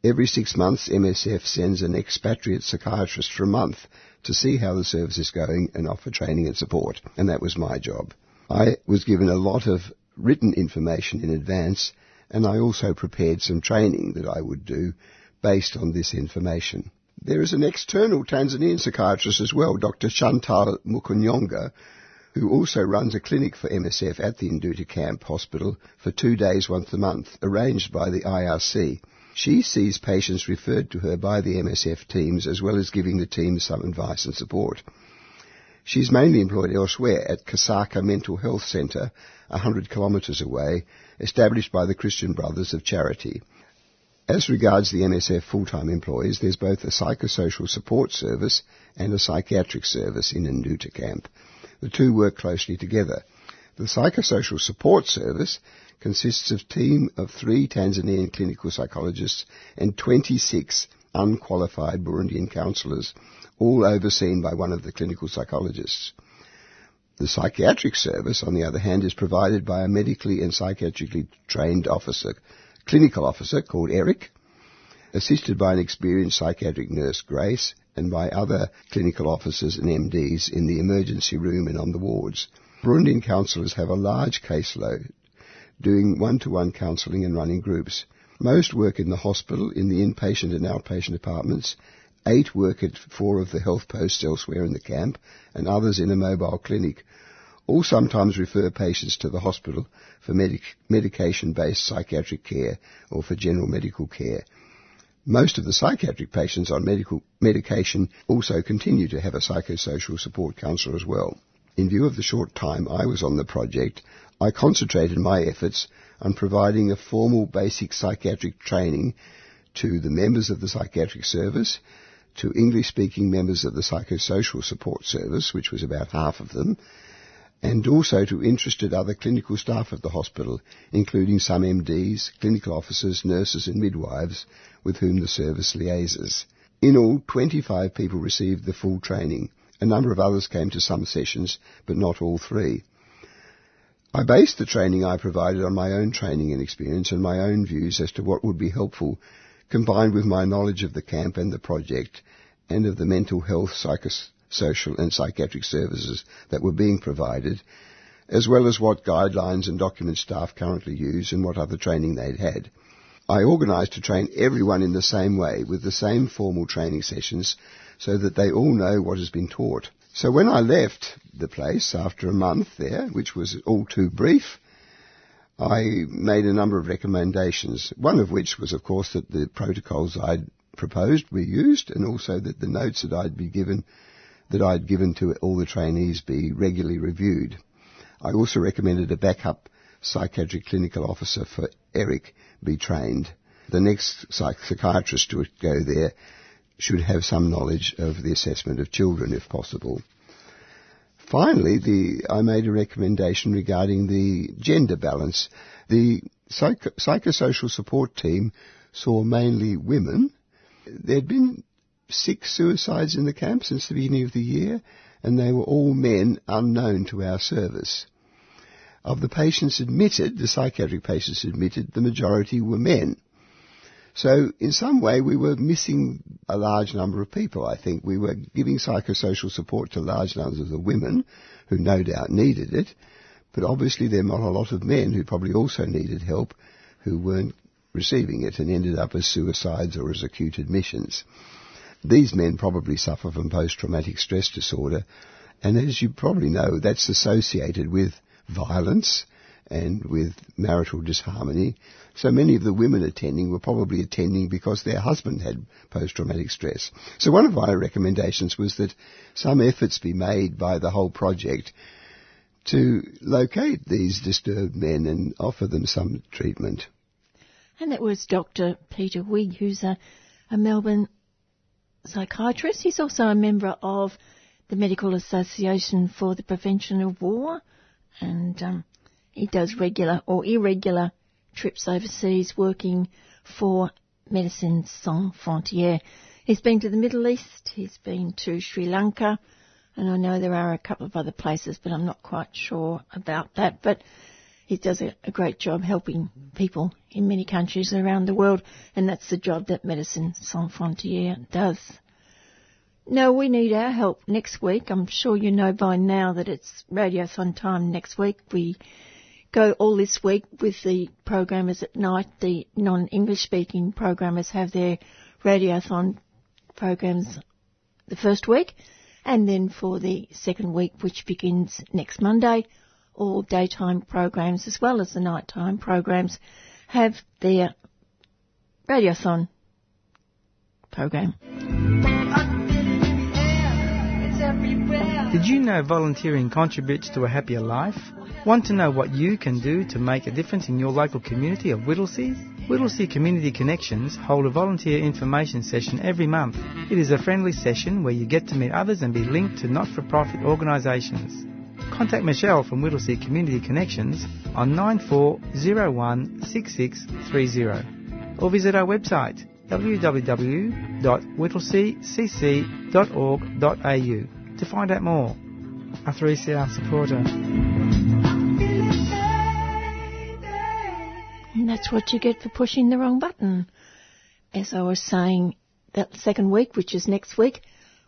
Every six months, MSF sends an expatriate psychiatrist for a month to see how the service is going and offer training and support. And that was my job. I was given a lot of written information in advance and I also prepared some training that I would do based on this information. There is an external Tanzanian psychiatrist as well, Dr. Chantal Mukunyonga, who also runs a clinic for MSF at the Nduta Camp Hospital for two days once a month, arranged by the IRC. She sees patients referred to her by the MSF teams as well as giving the teams some advice and support. She's mainly employed elsewhere at Kasaka Mental Health Centre, 100 kilometres away, established by the Christian Brothers of Charity. As regards the MSF full-time employees, there's both a psychosocial support service and a psychiatric service in Nduta camp. The two work closely together. The psychosocial support service consists of a team of three Tanzanian clinical psychologists and 26 unqualified Burundian counsellors, all overseen by one of the clinical psychologists. The psychiatric service, on the other hand, is provided by a medically and psychiatrically trained officer, clinical officer called Eric, assisted by an experienced psychiatric nurse, Grace, and by other clinical officers and MDs in the emergency room and on the wards. Burundian counsellors have a large caseload, doing one-to-one counselling and running groups. Most work in the hospital, in the inpatient and outpatient departments. Eight work at four of the health posts elsewhere in the camp, and others in a mobile clinic. All sometimes refer patients to the hospital for medic- medication-based psychiatric care or for general medical care. Most of the psychiatric patients on medical medication also continue to have a psychosocial support counsellor as well. In view of the short time I was on the project, I concentrated my efforts on providing a formal basic psychiatric training to the members of the psychiatric service, to English speaking members of the psychosocial support service, which was about half of them, and also to interested other clinical staff at the hospital, including some MDs, clinical officers, nurses and midwives with whom the service liaises. In all, 25 people received the full training. A number of others came to some sessions, but not all three. I based the training I provided on my own training and experience and my own views as to what would be helpful, combined with my knowledge of the camp and the project, and of the mental health, psychos- social and psychiatric services that were being provided, as well as what guidelines and documents staff currently use and what other training they'd had. I organised to train everyone in the same way with the same formal training sessions so that they all know what has been taught. So when I left the place after a month there, which was all too brief, I made a number of recommendations, one of which was of course that the protocols I'd proposed be used and also that the notes that I'd be given that I'd given to all the trainees be regularly reviewed. I also recommended a backup psychiatric clinical officer for Eric be trained. The next psych- psychiatrist to go there should have some knowledge of the assessment of children if possible. Finally, the, I made a recommendation regarding the gender balance. The psycho- psychosocial support team saw mainly women. There'd been six suicides in the camp since the beginning of the year, and they were all men unknown to our service. Of the patients admitted, the psychiatric patients admitted, the majority were men. So in some way we were missing a large number of people, I think. We were giving psychosocial support to large numbers of women who no doubt needed it, but obviously there were not a lot of men who probably also needed help who weren't receiving it and ended up as suicides or as acute admissions. These men probably suffer from post-traumatic stress disorder, and as you probably know, that's associated with violence and with marital disharmony. So many of the women attending were probably attending because their husband had post-traumatic stress. So one of my recommendations was that some efforts be made by the whole project to locate these disturbed men and offer them some treatment.
And that was Dr. Peter Wigg, who's a, a Melbourne psychiatrist. He's also a member of the Medical Association for the Prevention of War, and um, he does regular or irregular trips overseas working for Médecins Sans Frontières. He's been to the Middle East, he's been to Sri Lanka, and I know there are a couple of other places, but I'm not quite sure about that. But he does a, a, great job helping people in many countries around the world, and that's the job that Medicine Sans Frontières does. Now, we need our help next week. I'm sure you know by now that it's Radiothon time next week. We go all this week with the programmers at night. The non-English speaking programmers have their Radiothon programs the first week, And then for the second week, which begins next Monday, all daytime programs as well as the nighttime programs have their radiothon program.
Did you know volunteering contributes to a happier life? Want to know what you can do to make a difference in your local community of Whittlesea? Whittlesea Community Connections hold a volunteer information session every month. It is a friendly session where you get to meet others and be linked to not-for-profit organisations. Contact Michelle from Whittlesea Community Connections on 94016630 or visit our website www.whittleseacc.org.au to find out more. A 3CR supporter.
And that's what you get for pushing the wrong button. As I was saying, that second week, which is next week,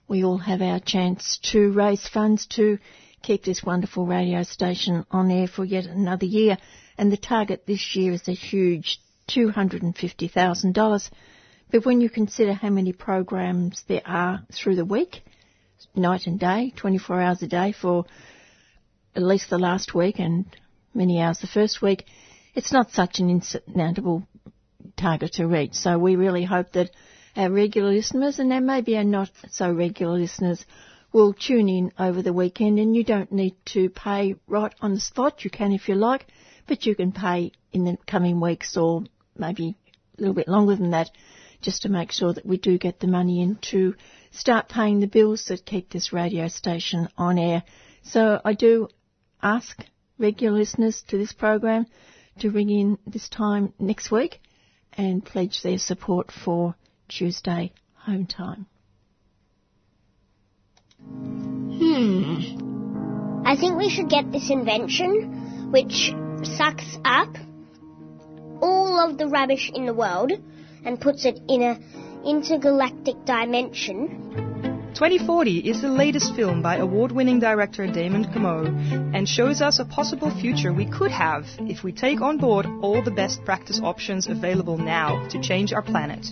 we all have our chance to raise funds to keep this wonderful radio station on air for yet another year. And the target this year is a huge $250,000. But when you consider how many programs there are through the week, night and day, 24 hours a day for at least the last week and many hours the first week, it's not such an insurmountable target to reach. So we really hope that our regular listeners and there maybe our not so regular listeners will tune in over the weekend and you don't need to pay right on the spot. You can if you like, but you can pay in the coming weeks or maybe a little bit longer than that just to make sure that we do get the money in to start paying the bills that keep this radio station on air. So I do ask regular listeners to this program to ring in this time next week and pledge their support for Tuesday home time.
Hmm. I think we should get this invention which sucks up all of the rubbish in the world and puts it in a intergalactic dimension.
2040 is the latest film by award-winning director Damon Gameau and shows us a possible future we could have if we take on board all the best practice options available now to change our planet.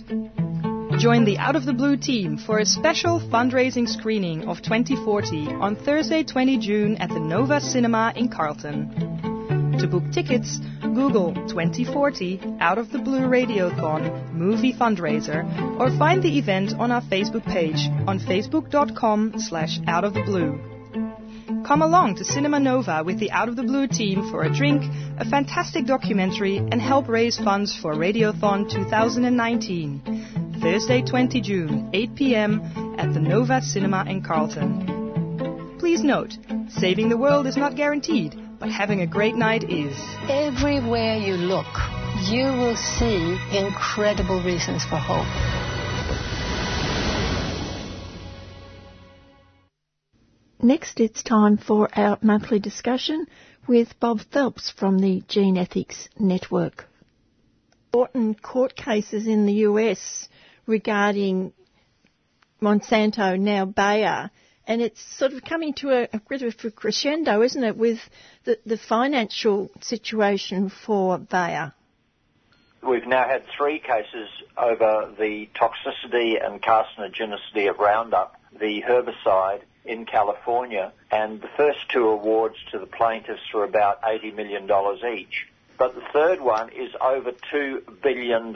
Join the Out of the Blue team for a special fundraising screening of 2040 on Thursday 20 June at the Nova Cinema in Carlton. To book tickets, Google 2040 Out of the Blue Radiothon Movie Fundraiser or find the event on our Facebook page on facebook.com slash out of the blue. Come along to Cinema Nova with the Out of the Blue team for a drink, a fantastic documentary, and help raise funds for Radiothon 2019. Thursday 20 June, 8 p.m. at the Nova Cinema in Carlton. Please note, saving the world is not guaranteed but having a great night is.
Everywhere you look, you will see incredible reasons for hope.
Next, it's time for our monthly discussion with Bob Phelps from the GeneEthics Network. Important court cases in the US regarding Monsanto, now Bayer, and it's sort of coming to a, a bit of a crescendo, isn't it, with the, the financial situation for Bayer?
We've now had three cases over the toxicity and carcinogenicity of Roundup, the herbicide in California, and the first two awards to the plaintiffs were about $80 million each. But the third one is over $2 billion.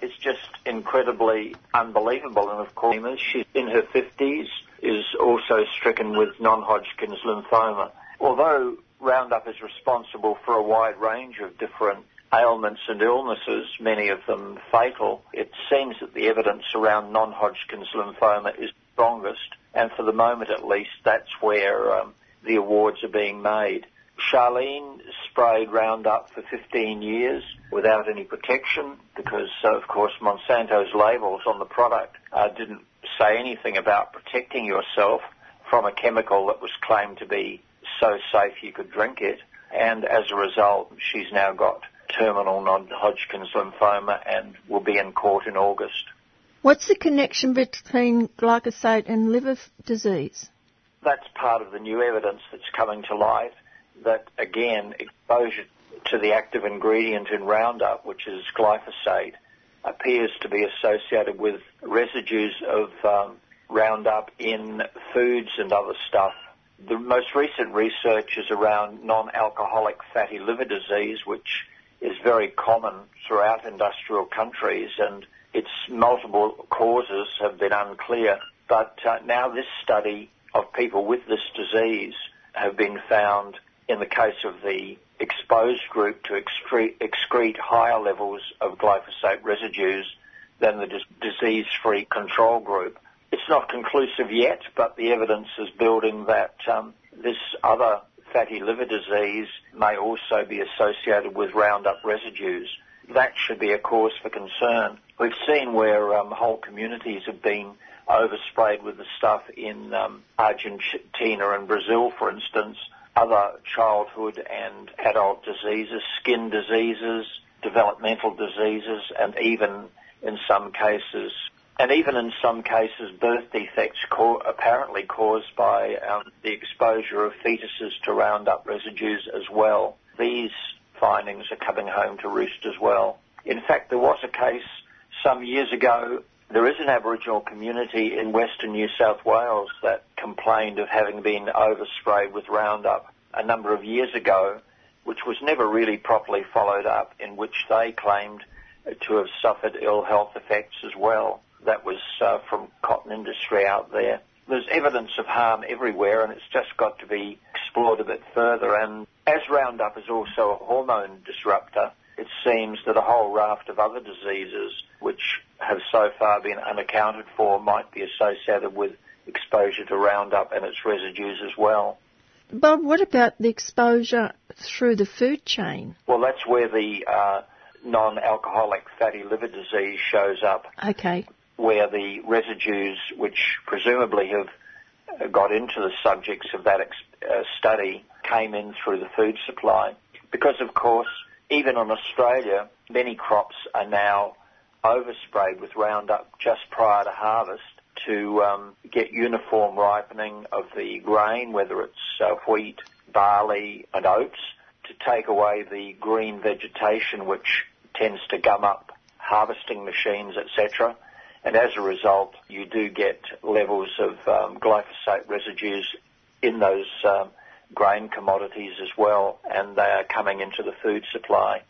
It's just incredibly unbelievable. And of course, she's in her 50s, is also stricken with non-Hodgkin's lymphoma. Although Roundup is responsible for a wide range of different ailments and illnesses, many of them fatal, it seems that the evidence around non-Hodgkin's lymphoma is strongest, and for the moment at least, that's where um, the awards are being made. Charlene sprayed Roundup for 15 years without any protection because, uh, of course, Monsanto's labels on the product uh, didn't say anything about protecting yourself from a chemical that was claimed to be so safe you could drink it. And as a result, she's now got terminal non-Hodgkin's lymphoma and will be in court in August.
What's the connection between glyphosate and liver disease?
That's part of the new evidence that's coming to light that, again, exposure to the active ingredient in Roundup, which is glyphosate, appears to be associated with residues of um, Roundup in foods and other stuff. The most recent research is around non-alcoholic fatty liver disease, which is very common throughout industrial countries and its multiple causes have been unclear. But uh, now this study of people with this disease have been found in the case of the exposed group to excrete, excrete higher levels of glyphosate residues than the dis- disease-free control group. It's not conclusive yet, but the evidence is building that um, this other fatty liver disease may also be associated with Roundup residues. That should be a cause for concern. We've seen where um, whole communities have been oversprayed with the stuff in um, Argentina and Brazil, for instance, other childhood and adult diseases, skin diseases, developmental diseases, and even in some cases, and even in some cases, birth defects co- apparently caused by um, the exposure of fetuses to Roundup residues as well. These findings are coming home to roost as well. In fact, there was a case some years ago. There is an Aboriginal community in western New South Wales that complained of having been oversprayed with Roundup a number of years ago, which was never really properly followed up, in which they claimed to have suffered ill health effects as well. That was uh, from cotton industry out there. There's evidence of harm everywhere, and it's just got to be explored a bit further. And as Roundup is also a hormone disruptor, it seems that a whole raft of other diseases which have so far been unaccounted for might be associated with exposure to Roundup and its residues as well.
Bob, what about the exposure through the food chain?
Well, that's where the uh, non-alcoholic fatty liver disease shows up.
Okay.
Where the residues, which presumably have got into the subjects of that ex- uh, study, came in through the food supply. Because, of course, even in Australia, many crops are now oversprayed with Roundup just prior to harvest to um, get uniform ripening of the grain, whether it's uh, wheat, barley, and oats, to take away the green vegetation which tends to gum up harvesting machines, etc. And as a result, you do get levels of um, glyphosate residues in those um, grain commodities as well, and they are coming into the food supply.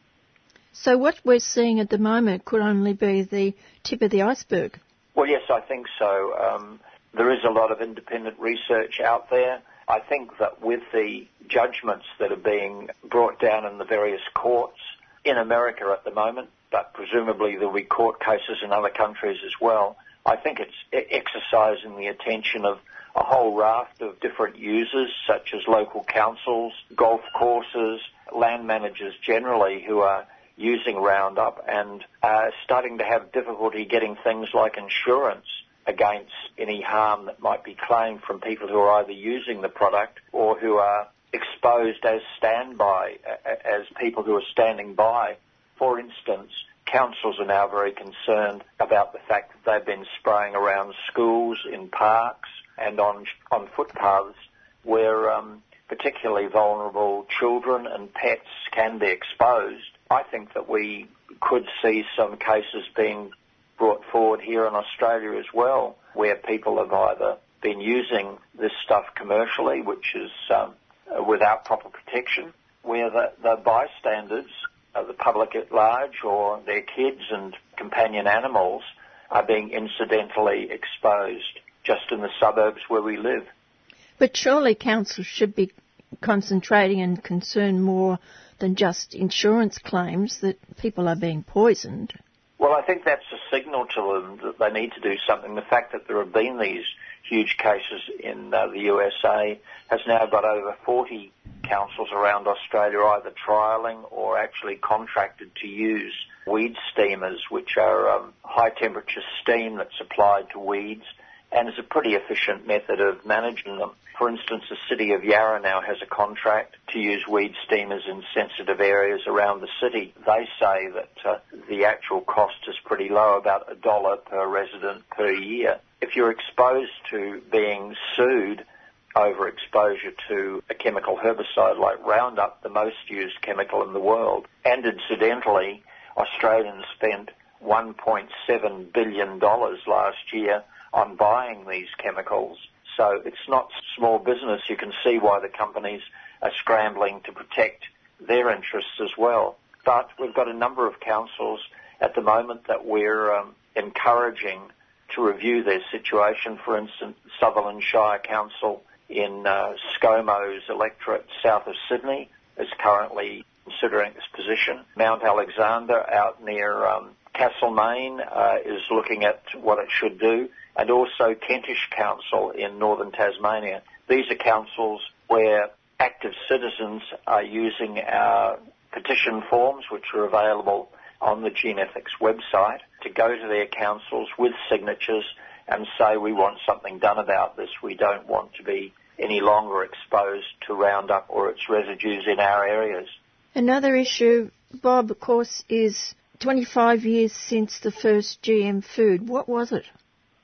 So what we're seeing at the moment could only be the tip of the iceberg.
Well, yes, I think so. Um, there is a lot of independent research out there. I think that with the judgments that are being brought down in the various courts in America at the moment, but presumably there'll be court cases in other countries as well, I think it's exercising the attention of a whole raft of different users, such as local councils, golf courses, land managers generally, who are using Roundup and are starting to have difficulty getting things like insurance against any harm that might be claimed from people who are either using the product or who are exposed as standby, as people who are standing by. For instance, councils are now very concerned about the fact that they've been spraying around schools, in parks, and on on footpaths where um, particularly vulnerable children and pets can be exposed. I think that we could see some cases being brought forward here in Australia as well, where people have either been using this stuff commercially, which is um, without proper protection, where the, the bystanders, the public at large, or their kids and companion animals are being incidentally exposed just in the suburbs where we live.
But surely councils should be concentrating and concerned more than just insurance claims that people are being poisoned.
Well, I think that's a signal to them that they need to do something. The fact that there have been these huge cases in uh, the USA has now got over 40 councils around Australia either trialling or actually contracted to use weed steamers, which are um, high temperature steam that's applied to weeds and is a pretty efficient method of managing them. For instance, the city of Yarra now has a contract to use weed steamers in sensitive areas around the city. They say that uh, the actual cost is pretty low, about a dollar per resident per year. If you're exposed to being sued over exposure to a chemical herbicide like Roundup, the most used chemical in the world, and incidentally, Australians spent $1.7 billion last year on buying these chemicals. So it's not small business. You can see why the companies are scrambling to protect their interests as well. But we've got a number of councils at the moment that we're um, encouraging to review their situation. For instance, Sutherland Shire Council in uh, ScoMo's electorate south of Sydney is currently considering this position. Mount Alexander out near um, Castlemaine uh, is looking at what it should do, and also Kentish Council in northern Tasmania. These are councils where active citizens are using our petition forms, which are available on the GeneEthics website, to go to their councils with signatures and say we want something done about this. We don't want to be any longer exposed to Roundup or its residues in our areas.
Another issue, Bob, of course, is 25 years since the first GM food. What was it?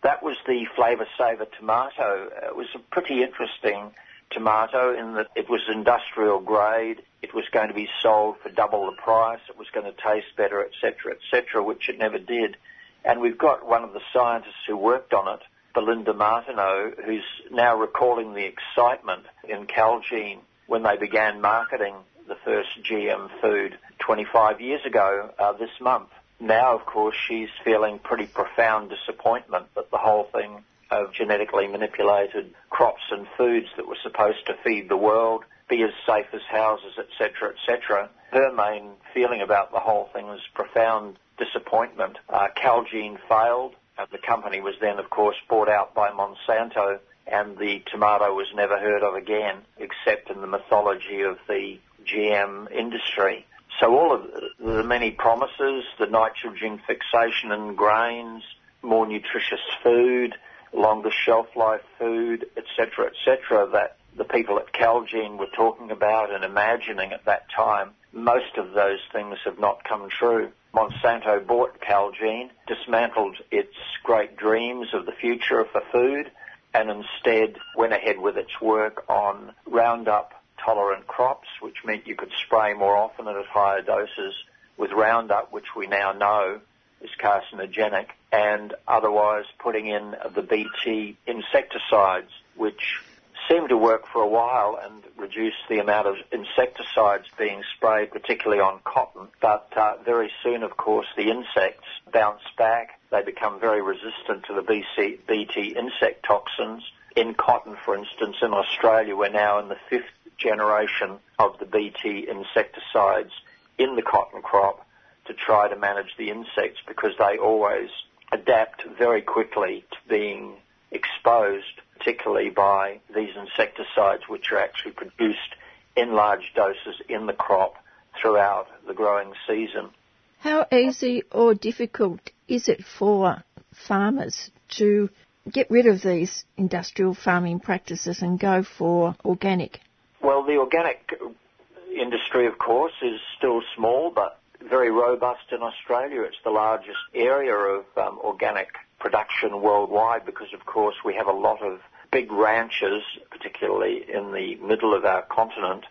That was the Flavr Savr tomato. It was a pretty interesting tomato in that it was industrial grade. It was going to be sold for double the price. It was going to taste better, etc., etc., which it never did. And we've got one of the scientists who worked on it, Belinda Martineau, who's now recalling the excitement in Calgene when they began marketing the first GM food 25 years ago uh, this month. Now, of course, she's feeling pretty profound disappointment that the whole thing of genetically manipulated crops and foods that were supposed to feed the world, be as safe as houses, etc., etc. Her main feeling about the whole thing was profound disappointment. Uh, Calgene failed, and the company was then, of course, bought out by Monsanto, and the tomato was never heard of again, except in the mythology of the GM industry. So all of the many promises, the nitrogen fixation in grains, more nutritious food, longer shelf life food, etc., etc., that the people at Calgene were talking about and imagining at that time, most of those things have not come true. Monsanto bought Calgene, dismantled its great dreams of the future the food, and instead went ahead with its work on Roundup tolerant crops, which meant you could spray more often and at higher doses with Roundup, which we now know is carcinogenic, and otherwise putting in the BT insecticides, which seemed to work for a while and reduce the amount of insecticides being sprayed, particularly on cotton. But uh, very soon, of course, the insects bounce back. They become very resistant to the BC, BT insect toxins. In cotton, for instance, in Australia, we're now in the fifth generation of the BT insecticides in the cotton crop to try to manage the insects because they always adapt very quickly to being exposed, particularly by these insecticides which are actually produced in large doses in the crop throughout the growing season.
How easy or difficult is it for farmers to get rid of these industrial farming practices and go for organic?
Well, the organic industry, of course, is still small but very robust in Australia. It's the largest area of um, organic production worldwide because, of course, we have a lot of big ranches, particularly in the middle of our continent,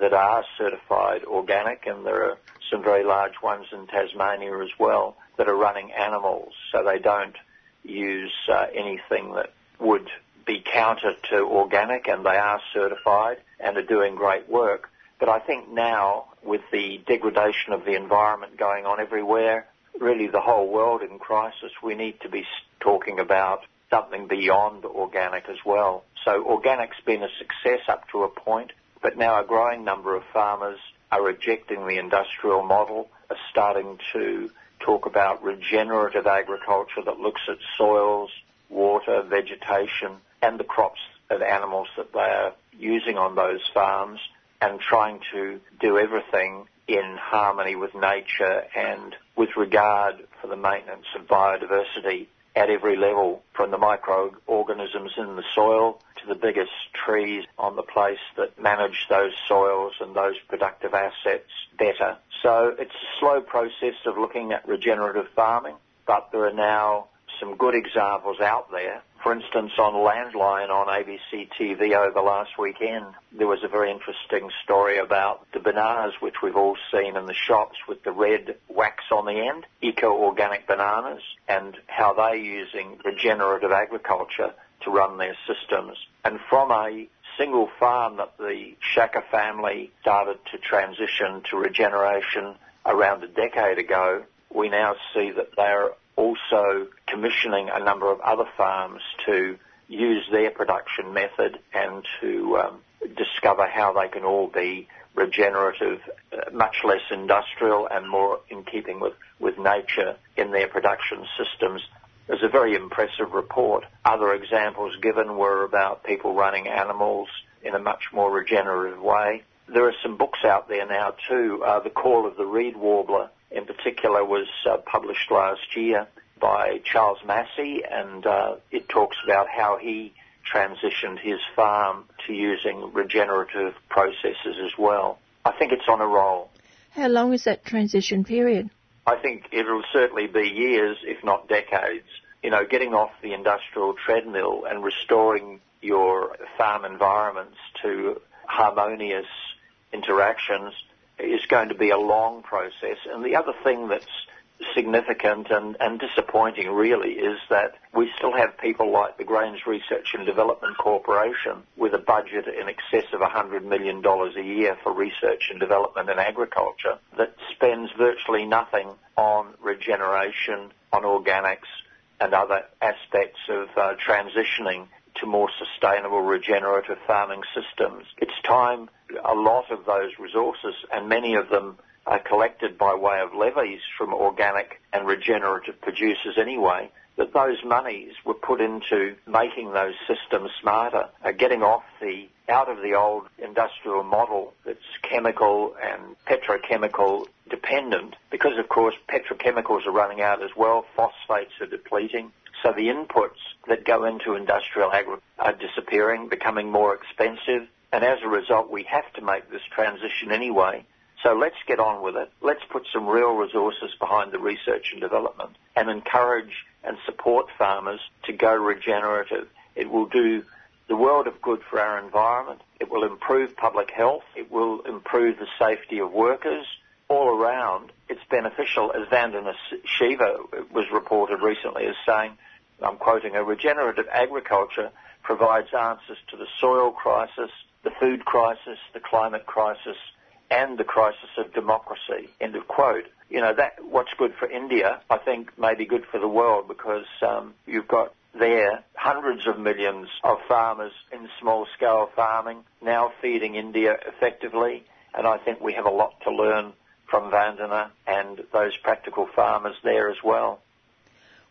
that are certified organic, and there are some very large ones in Tasmania as well that are running animals, so they don't use uh, anything that would be counter to organic, and they are certified and are doing great work. But I think now, with the degradation of the environment going on everywhere, really the whole world in crisis, we need to be talking about something beyond organic as well. So organic's been a success up to a point, but now a growing number of farmers are rejecting the industrial model, are starting to talk about regenerative agriculture that looks at soils, water, vegetation, and the crops and animals that they are using on those farms and trying to do everything in harmony with nature and with regard for the maintenance of biodiversity at every level, from the microorganisms in the soil to the biggest trees on the place that manage those soils and those productive assets better. So it's a slow process of looking at regenerative farming, but there are now some good examples out there For instance, on Landline on ABC TV over last weekend, there was a very interesting story about the bananas which we've all seen in the shops with the red wax on the end, eco-organic bananas, and how they're using regenerative agriculture to run their systems. And from a single farm that the Sciacca family started to transition to regeneration around a decade ago, we now see that they're also commissioning a number of other farms to use their production method and to um, discover how they can all be regenerative, uh, much less industrial and more in keeping with, with nature in their production systems. There's a very impressive report. Other examples given were about people running animals in a much more regenerative way. There are some books out there now too. Uh, the Call of the Reed Warbler in particular was uh, published last year by Charles Massy, and uh, it talks about how he transitioned his farm to using regenerative processes as well. I think it's on a roll.
How long is that transition period?
I think it'll certainly be years, if not decades. You know, getting off the industrial treadmill and restoring your farm environments to harmonious interactions is going to be a long process. And the other thing that's significant and, and disappointing really is that we still have people like the Grains Research and Development Corporation with a budget in excess of $100 million a year for research and development in agriculture that spends virtually nothing on regeneration, on organics and other aspects of uh, transitioning to more sustainable regenerative farming systems. It's time a lot of those resources, and many of them are collected by way of levies from organic and regenerative producers anyway, that those monies were put into making those systems smarter, uh, getting off the out of the old industrial model that's chemical and petrochemical dependent, because of course petrochemicals are running out as well, phosphates are depleting, so the inputs that go into industrial agriculture are disappearing, becoming more expensive, and as a result, we have to make this transition anyway. So let's get on with it. Let's put some real resources behind the research and development and encourage and support farmers to go regenerative. It will do the world of good for our environment. It will improve public health. It will improve the safety of workers. All around, it's beneficial, as Vandana Shiva was reported recently as saying, I'm quoting, a regenerative agriculture provides answers to the soil crisis, the food crisis, the climate crisis, and the crisis of democracy. End of quote. You know, that what's good for India, I think, may be good for the world because um, you've got there hundreds of millions of farmers in small scale farming now feeding India effectively, and I think we have a lot to learn from Vandana and those practical farmers there as well.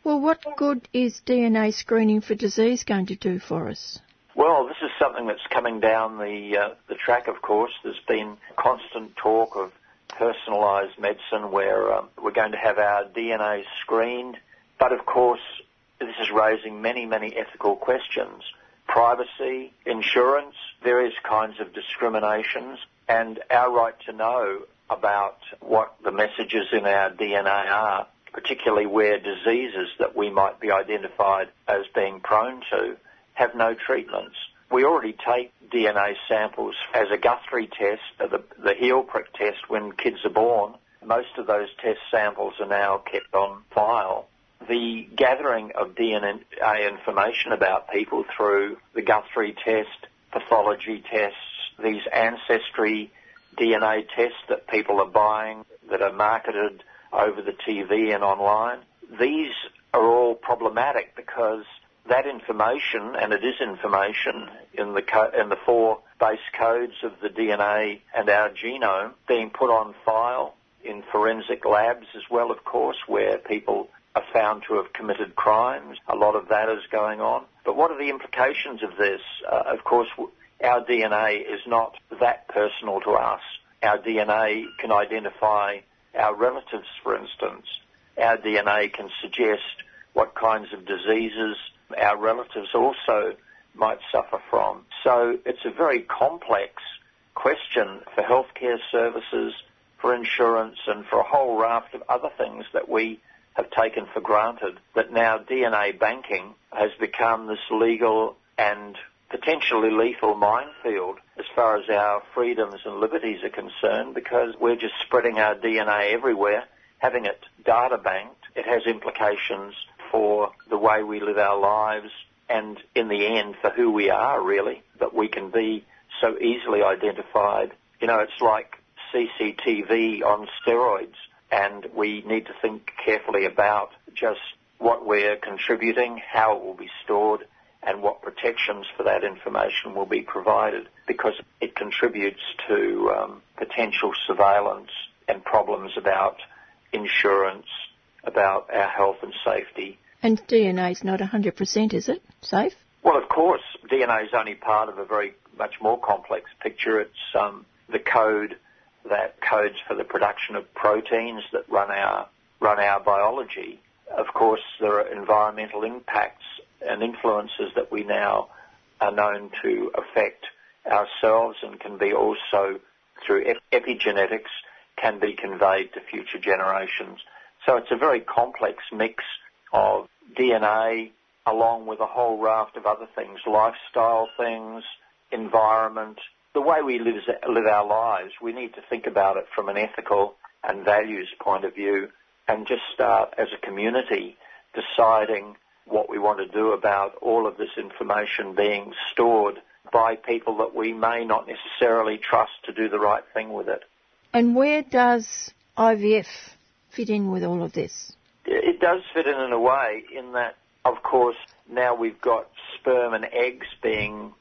Well, what good is DNA screening for disease going to do for us?
Well, this is something that's coming down the uh, the track. Of course, there's been constant talk of personalised medicine, where um, we're going to have our DNA screened. But of course, this is raising many, many ethical questions: privacy, insurance, various kinds of discriminations, and our right to know about what the messages in our DNA are particularly where diseases that we might be identified as being prone to have no treatments. We already take DNA samples as a Guthrie test, uh, the, the heel prick test when kids are born. Most of those test samples are now kept on file. The gathering of DNA information about people through the Guthrie test, pathology tests, these ancestry DNA tests that people are buying that are marketed over the TV and online. These are all problematic because that information, and it is information in the co- in the four base codes of the DNA and our genome, being put on file in forensic labs as well, of course, where people are found to have committed crimes. A lot of that is going on. But what are the implications of this? Uh, of course, our DNA is not that personal to us. Our DNA can identify our relatives, for instance, our DNA can suggest what kinds of diseases our relatives also might suffer from. So it's a very complex question for healthcare services, for insurance, and for a whole raft of other things that we have taken for granted that now DNA banking has become this legal and potentially lethal minefield as far as our freedoms and liberties are concerned because we're just spreading our DNA everywhere, having it data banked. It has implications for the way we live our lives and in the end for who we are really, that we can be so easily identified. You know, it's like CCTV on steroids and we need to think carefully about just what we're contributing, how it will be stored, and what protections for that information will be provided because it contributes to um, potential surveillance and problems about insurance, about our health and safety.
And DNA is not 100%, is it? Safe?
Well, of course, DNA is only part of a very much more complex picture. It's um, the code that codes for the production of proteins that run our run our biology. Of course, there are environmental impacts and influences that we now are known to affect ourselves and can be also through epigenetics can be conveyed to future generations. So it's a very complex mix of DNA along with a whole raft of other things, lifestyle things, environment, the way we live, live our lives. We need to think about it from an ethical and values point of view and just start as a community deciding what we want to do about all of this information being stored by people that we may not necessarily trust to do the right thing with it.
And where does IVF fit in with all of this?
It does fit in in a way in that, of course, now we've got sperm and eggs being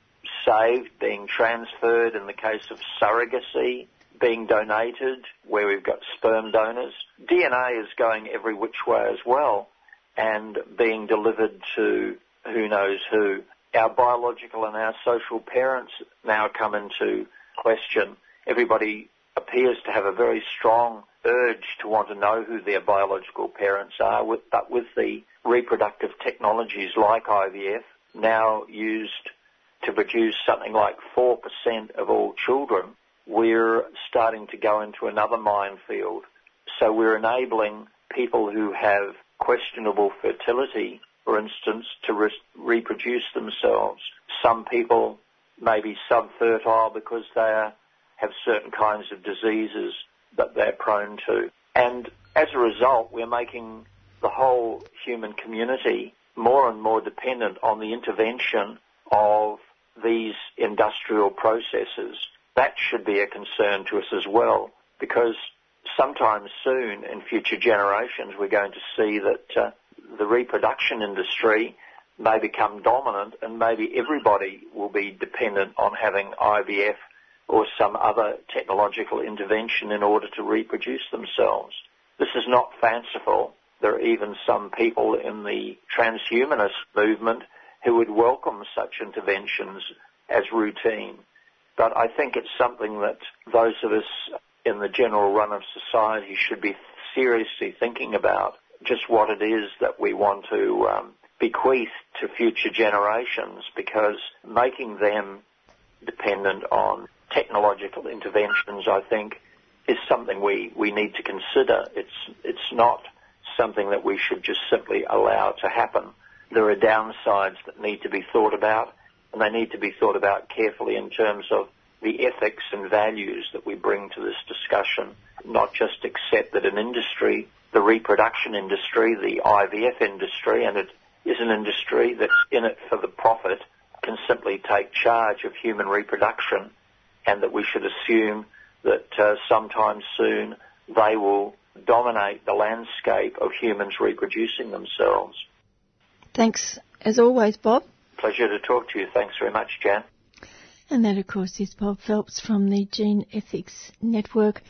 saved, being transferred in the case of surrogacy, being donated where we've got sperm donors. DNA is going every which way as well and being delivered to who knows who. Our biological and our social parents now come into question. Everybody appears to have a very strong urge to want to know who their biological parents are, but with the reproductive technologies like IVF now used to produce something like 4% of all children, we're starting to go into another minefield. So we're enabling people who have questionable fertility, for instance, to re- reproduce themselves. Some people may be subfertile because they are, have certain kinds of diseases that they're prone to. And as a result, we're making the whole human community more and more dependent on the intervention of these industrial processes. That should be a concern to us as well because sometime soon in future generations, we're going to see that uh, the reproduction industry may become dominant and maybe everybody will be dependent on having IVF or some other technological intervention in order to reproduce themselves. This is not fanciful. There are even some people in the transhumanist movement who would welcome such interventions as routine. But I think it's something that those of us in the general run of society should be seriously thinking about just what it is that we want to um, bequeath to future generations because making them dependent on technological interventions, I think, is something we, we need to consider. It's, it's not something that we should just simply allow to happen. There are downsides that need to be thought about, and they need to be thought about carefully in terms of the ethics and values that we bring to this discussion, not just accept that an industry, the reproduction industry, the IVF industry, and it is an industry that's in it for the profit, can simply take charge of human reproduction, and that we should assume that uh, sometime soon they will dominate the landscape of humans reproducing themselves.
Thanks as always, Bob.
Pleasure to talk to you. Thanks very much, Jan.
And that, of course, is Bob Phelps from the GeneEthics Network.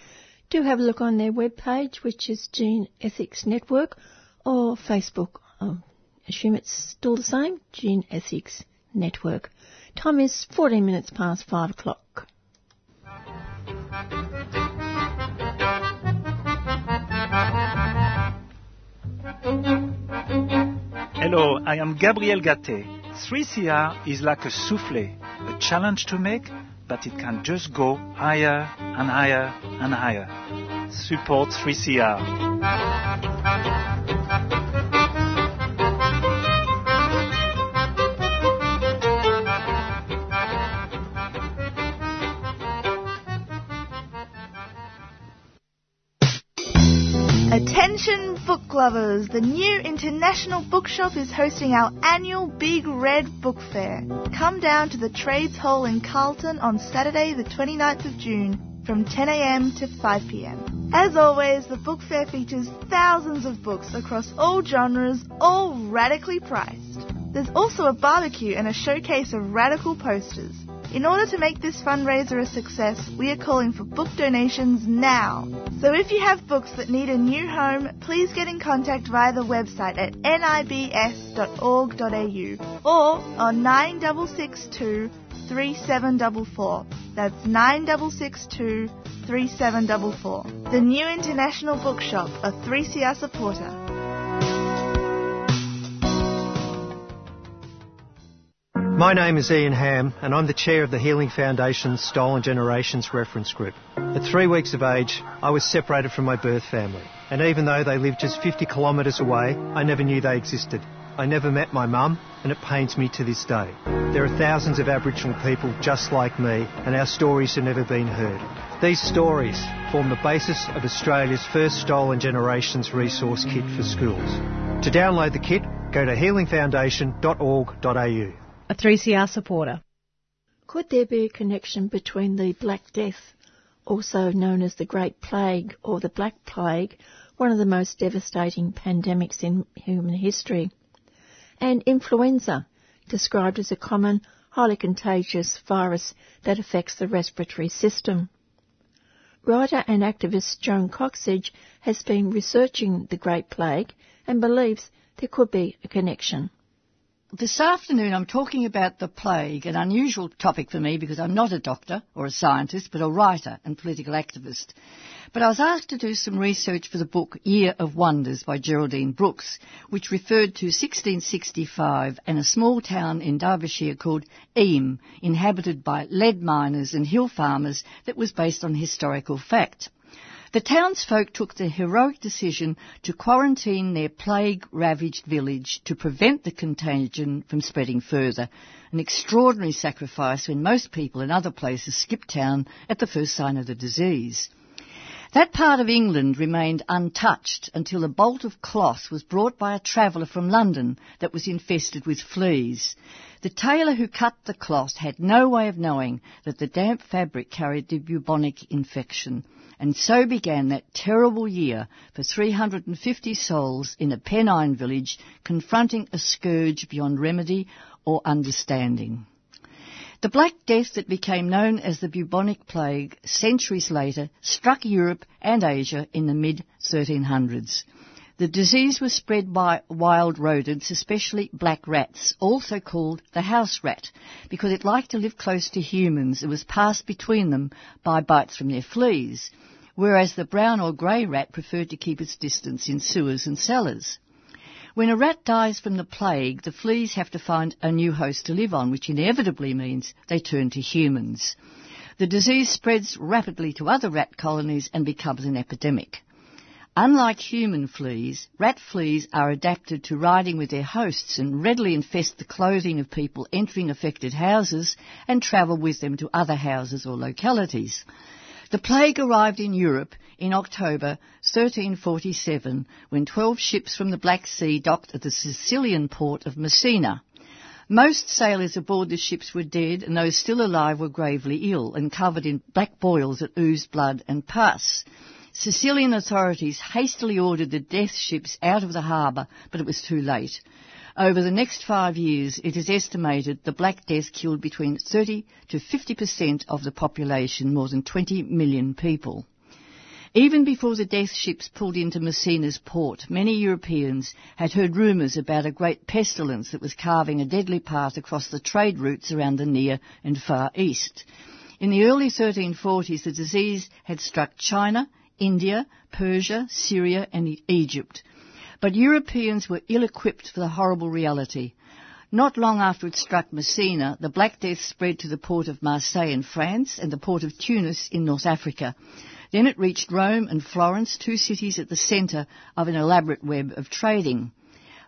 Do have a look on their webpage, which is Gene Ethics Network, or Facebook. I assume it's still the same, GeneEthics Network. Time is 14 minutes past 5 o'clock.
Hello, I am Gabriel Gaté. 3CR is like a souffle a challenge to make, but it can just go higher and higher and higher. Support 3CR.
Lovers! The new International Bookshop is hosting our annual Big Red Book Fair. Come down to the Trades Hall in Carlton on Saturday the 29th of June from 10am to 5pm. As always, the book fair features thousands of books across all genres, all radically priced. There's also a barbecue and a showcase of radical posters. In order to make this fundraiser a success, we are calling for book donations now. So if you have books that need a new home, please get in contact via the website at nibs.org.au or on 9662 3744. That's 9662 3744. The New International Bookshop, a 3CR supporter.
My name is Ian Hamm, and I'm the chair of the Healing Foundation's Stolen Generations Reference Group. At three weeks of age, I was separated from my birth family, and even though they lived just 50 kilometres away, I never knew they existed. I never met my mum, and it pains me to this day. There are thousands of Aboriginal people just like me, and our stories have never been heard. These stories form the basis of Australia's first Stolen Generations resource kit for schools. To download the kit, go to healingfoundation.org.au
a 3CR supporter.
Could there be a connection between the Black Death, also known as the Great Plague or the Black Plague, one of the most devastating pandemics in human history, and influenza, described as a common, highly contagious virus that affects the respiratory system? Writer and activist Joan Coxsedge has been researching the Great Plague and believes there could be a connection.
This afternoon I'm talking about the plague, an unusual topic for me because I'm not a doctor or a scientist, but a writer and political activist. But I was asked to do some research for the book Year of Wonders by Geraldine Brooks, which referred to 1665 and a small town in Derbyshire called Eyam, inhabited by lead miners and hill farmers that was based on historical fact. The townsfolk took the heroic decision to quarantine their plague-ravaged village to prevent the contagion from spreading further, an extraordinary sacrifice when most people in other places skipped town at the first sign of the disease. That part of England remained untouched until a bolt of cloth was brought by a traveller from London that was infested with fleas. The tailor who cut the cloth had no way of knowing that the damp fabric carried the bubonic infection. And so began that terrible year for 350 souls in a Pennine village confronting a scourge beyond remedy or understanding. The Black Death that became known as the bubonic plague centuries later struck Europe and Asia in the mid 1300s. The disease was spread by wild rodents, especially black rats, also called the house rat, because it liked to live close to humans. It was passed between them by bites from their fleas whereas the brown or grey rat preferred to keep its distance in sewers and cellars. When a rat dies from the plague, the fleas have to find a new host to live on, which inevitably means they turn to humans. The disease spreads rapidly to other rat colonies and becomes an epidemic. Unlike human fleas, rat fleas are adapted to riding with their hosts and readily infest the clothing of people entering affected houses and travel with them to other houses or localities. The plague arrived in Europe in October 1347 when 12 ships from the Black Sea docked at the Sicilian port of Messina. Most sailors aboard the ships were dead and those still alive were gravely ill and covered in black boils that oozed blood and pus. Sicilian authorities hastily ordered the death ships out of the harbour, but it was too late. Over the next five years, it is estimated the Black Death killed between 30 to 50% of the population, more than 20 million people. Even before the death ships pulled into Messina's port, many Europeans had heard rumours about a great pestilence that was carving a deadly path across the trade routes around the Near and Far East. In the early 1340s, the disease had struck China, India, Persia, Syria and Egypt. But Europeans were ill-equipped for the horrible reality. Not long after it struck Messina, the Black Death spread to the port of Marseille in France and the port of Tunis in North Africa. Then it reached Rome and Florence, two cities at the centre of an elaborate web of trading.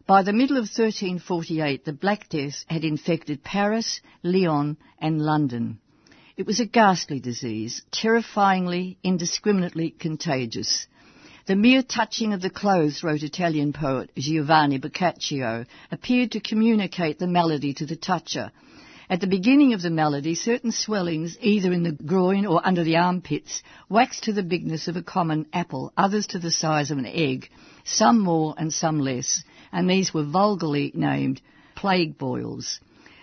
By the middle of 1348, the Black Death had infected Paris, Lyon and London. It was a ghastly disease, terrifyingly, indiscriminately contagious. The mere touching of the clothes, wrote Italian poet Giovanni Boccaccio, appeared to communicate the malady to the toucher. At the beginning of the malady, certain swellings, either in the groin or under the armpits, waxed to the bigness of a common apple, others to the size of an egg, some more and some less, and these were vulgarly named plague boils.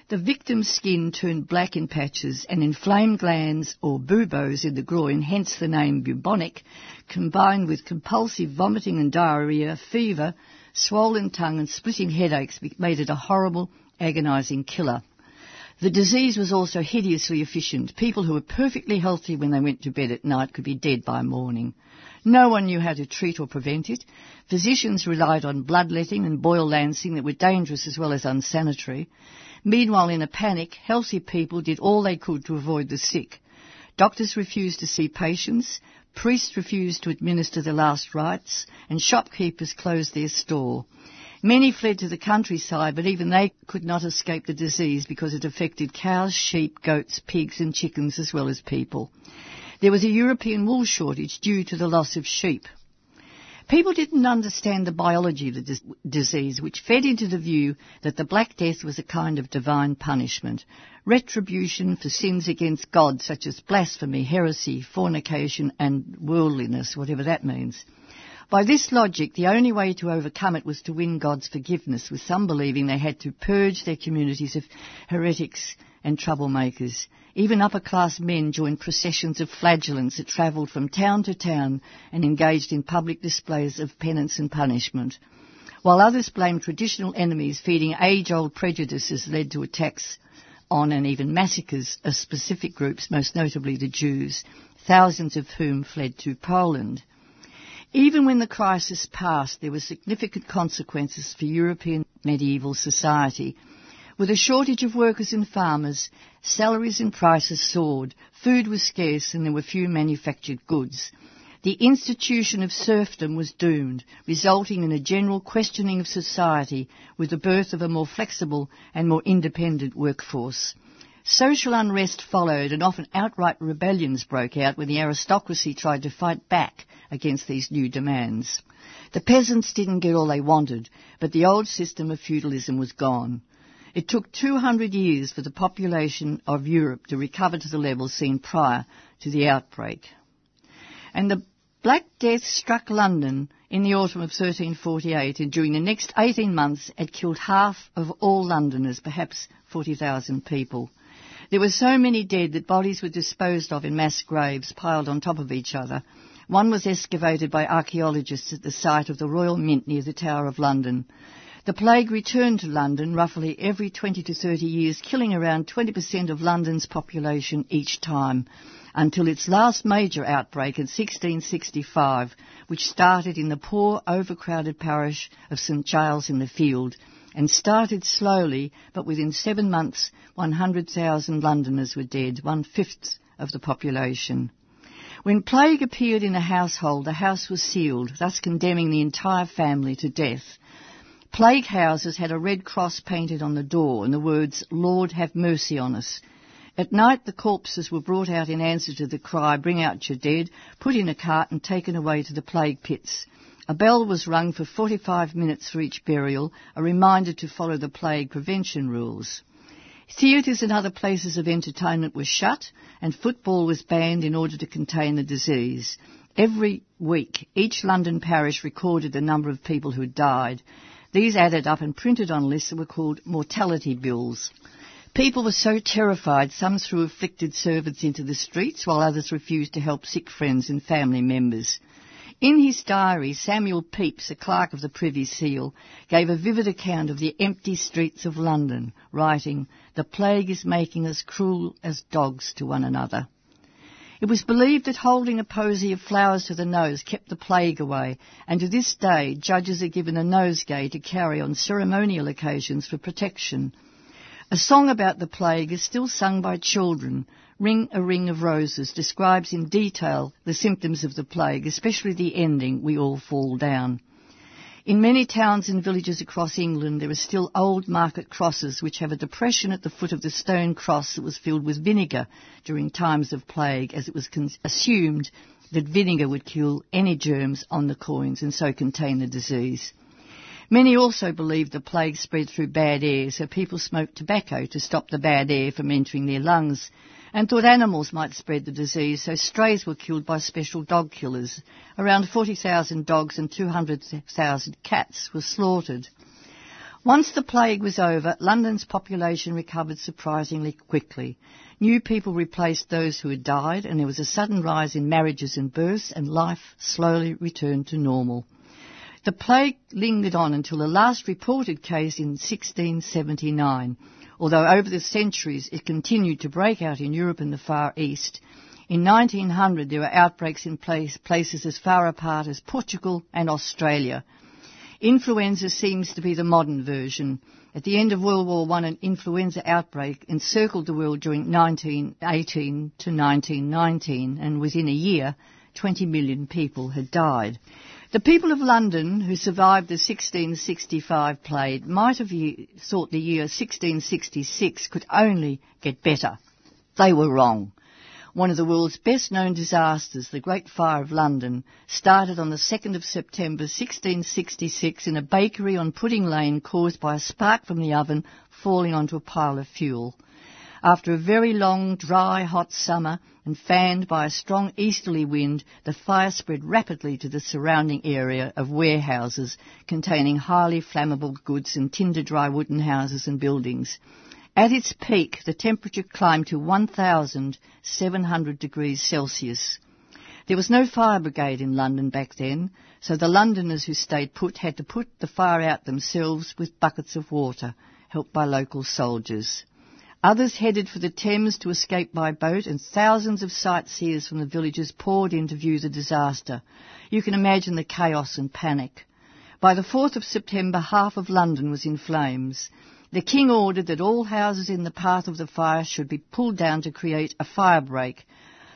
The victim's skin turned black in patches, and inflamed glands or buboes in the groin, hence the name bubonic, combined with compulsive vomiting and diarrhea, fever, swollen tongue, and splitting headaches, made it a horrible, agonising killer. The disease was also hideously efficient. People who were perfectly healthy when they went to bed at night could be dead by morning. No one knew how to treat or prevent it. Physicians relied on bloodletting and boil lancing that were dangerous as well as unsanitary. Meanwhile, in a panic, healthy people did all they could to avoid the sick. Doctors refused to see patients, priests refused to administer the last rites, and shopkeepers closed their store. Many fled to the countryside, but even they could not escape the disease because it affected cows, sheep, goats, pigs, and chickens as well as people. There was a European wool shortage due to the loss of sheep. People didn't understand the biology of the dis- disease, which fed into the view that the Black Death was a kind of divine punishment, retribution for sins against God, such as blasphemy, heresy, fornication, and worldliness, whatever that means. By this logic, the only way to overcome it was to win God's forgiveness, with some believing they had to purge their communities of heretics and troublemakers. Even upper class men joined processions of flagellants that travelled from town to town and engaged in public displays of penance and punishment. While others blamed traditional enemies, feeding age old prejudices led to attacks on and even massacres of specific groups, most notably the Jews, thousands of whom fled to Poland. Even when the crisis passed, there were significant consequences for European medieval society. With a shortage of workers and farmers, salaries and prices soared, food was scarce, and there were few manufactured goods. The institution of serfdom was doomed, resulting in a general questioning of society with the birth of a more flexible and more independent workforce. Social unrest followed and often outright rebellions broke out when the aristocracy tried to fight back against these new demands. The peasants didn't get all they wanted, but the old system of feudalism was gone. It took 200 years for the population of Europe to recover to the level seen prior to the outbreak. And the Black Death struck London in the autumn of 1348, and during the next 18 months it killed half of all Londoners, perhaps 40,000 people. There were so many dead that bodies were disposed of in mass graves piled on top of each other, one was excavated by archaeologists at the site of the Royal Mint near the Tower of London. The plague returned to London roughly every 20 to 30 years, killing around 20% of London's population each time, until its last major outbreak in 1665, which started in the poor, overcrowded parish of St Giles in the Field, and started slowly, but within seven months, 100,000 Londoners were dead, one-fifth of the population. When plague appeared in a household, the house was sealed, thus condemning the entire family to death. Plague houses had a red cross painted on the door and the words, Lord have mercy on us. At night the corpses were brought out in answer to the cry, bring out your dead, put in a cart and taken away to the plague pits. A bell was rung for 45 minutes for each burial, a reminder to follow the plague prevention rules. Theatres and other places of entertainment were shut, and football was banned in order to contain the disease. Every week, each London parish recorded the number of people who died. These added up and printed on lists that were called mortality bills. People were so terrified, some threw afflicted servants into the streets, while others refused to help sick friends and family members. In his diary, Samuel Pepys, a clerk of the Privy Seal, gave a vivid account of the empty streets of London, writing, The plague is making us cruel as dogs to one another. It was believed that holding a posy of flowers to the nose kept the plague away, and to this day judges are given a nosegay to carry on ceremonial occasions for protection. A song about the plague is still sung by children, Ring a Ring of Roses describes in detail the symptoms of the plague, especially the ending, we all fall down. In many towns and villages across England, there are still old market crosses which have a depression at the foot of the stone cross that was filled with vinegar during times of plague, as it was con- assumed that vinegar would kill any germs on the coins and so contain the disease. Many also believed the plague spread through bad air, so people smoked tobacco to stop the bad air from entering their lungs, thought animals might spread the disease, so strays were killed by special dog killers. Around 40,000 dogs and 200,000 cats were slaughtered. Once the plague was over, London's population recovered surprisingly quickly. New people replaced those who had died, and there was a sudden rise in marriages and births, and life slowly returned to normal. The plague lingered on until the last reported case in 1679, although over the centuries it continued to break out in Europe and the Far East. In 1900 there were outbreaks in place, places as far apart as Portugal and Australia. Influenza seems to be the modern version. At the end of World War I, an influenza outbreak encircled the world during 1918 to 1919, and within a year, 20 million people had died. The people of London who survived the 1665 plague might have thought the year 1666 could only get better. They were wrong. One of the world's best known disasters, the Great Fire of London, started on the 2nd of September 1666 in a bakery on Pudding Lane caused by a spark from the oven falling onto a pile of fuel. After a very long, dry, hot summer and fanned by a strong easterly wind, the fire spread rapidly to the surrounding area of warehouses containing highly flammable goods and tinder dry wooden houses and buildings. At its peak, the temperature climbed to 1,700 degrees Celsius. There was no fire brigade in London back then, so the Londoners who stayed put had to put the fire out themselves with buckets of water, helped by local soldiers. Others headed for the Thames to escape by boat, and thousands of sightseers from the villages poured in to view the disaster. You can imagine the chaos and panic. By the 4th of September, half of London was in flames. The King ordered that all houses in the path of the fire should be pulled down to create a fire break,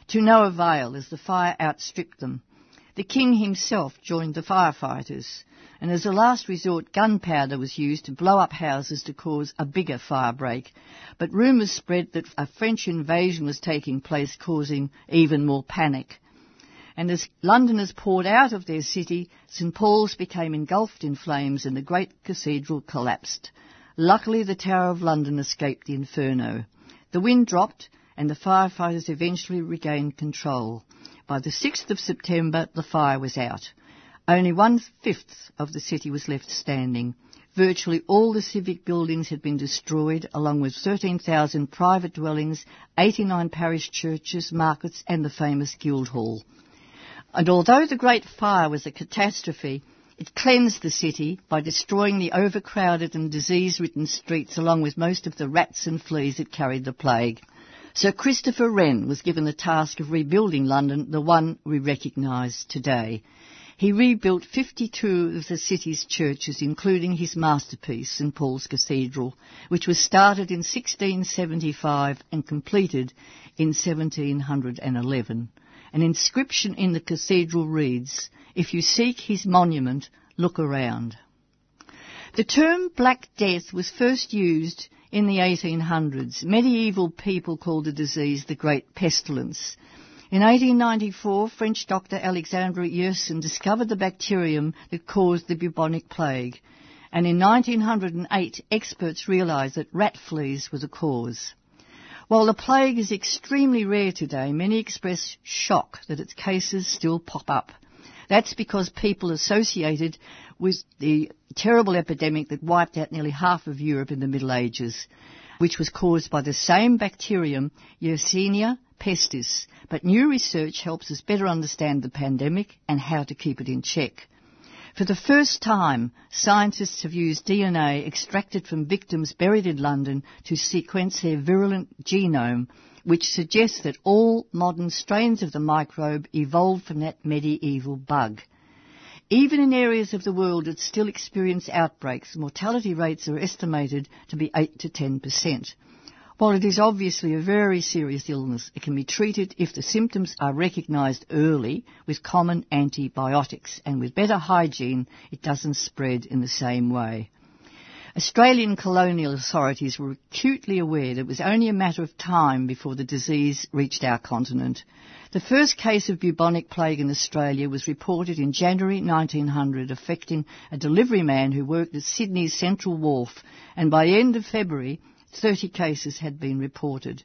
to no avail as the fire outstripped them. The King himself joined the firefighters, and as a last resort, gunpowder was used to blow up houses to cause a bigger fire break. But rumours spread that a French invasion was taking place, causing even more panic. And as Londoners poured out of their city, St Paul's became engulfed in flames and the great cathedral collapsed. Luckily, the Tower of London escaped the inferno. The wind dropped, and the firefighters eventually regained control. By the 6th of September, the fire was out. Only one-fifth of the city was left standing. Virtually all the civic buildings had been destroyed, along with 13,000 private dwellings, 89 parish churches, markets, and the famous Guildhall. And although the Great Fire was a catastrophe, it cleansed the city by destroying the overcrowded and disease-ridden streets along with most of the rats and fleas that carried the plague. Sir Christopher Wren was given the task of rebuilding London, the one we recognise today. He rebuilt 52 of the city's churches, including his masterpiece, St Paul's Cathedral, which was started in 1675 and completed in 1711. An inscription in the cathedral reads, If you seek his monument, look around. The term Black Death was first used in the 1800s. Medieval people called the disease the Great Pestilence. In 1894, French doctor Alexandre Yersin discovered the bacterium that caused the bubonic plague. And in 1908, experts realised that rat fleas were the cause. While the plague is extremely rare today, many express shock that its cases still pop up. That's because people associated with the terrible epidemic that wiped out nearly half of Europe in the Middle Ages, which was caused by the same bacterium, Yersinia pestis. But new research helps us better understand the pandemic and how to keep it in check. For the first time, scientists have used DNA extracted from victims buried in London to sequence their virulent genome, which suggests that all modern strains of the microbe evolved from that medieval bug. Even in areas of the world that still experience outbreaks, mortality rates are estimated to be 8 to 10 percent. While it is obviously a very serious illness, it can be treated if the symptoms are recognised early with common antibiotics, and with better hygiene, it doesn't spread in the same way. Australian colonial authorities were acutely aware that it was only a matter of time before the disease reached our continent. The first case of bubonic plague in Australia was reported in January 1900, affecting a delivery man who worked at Sydney's Central Wharf, and by the end of February, 30 cases had been reported.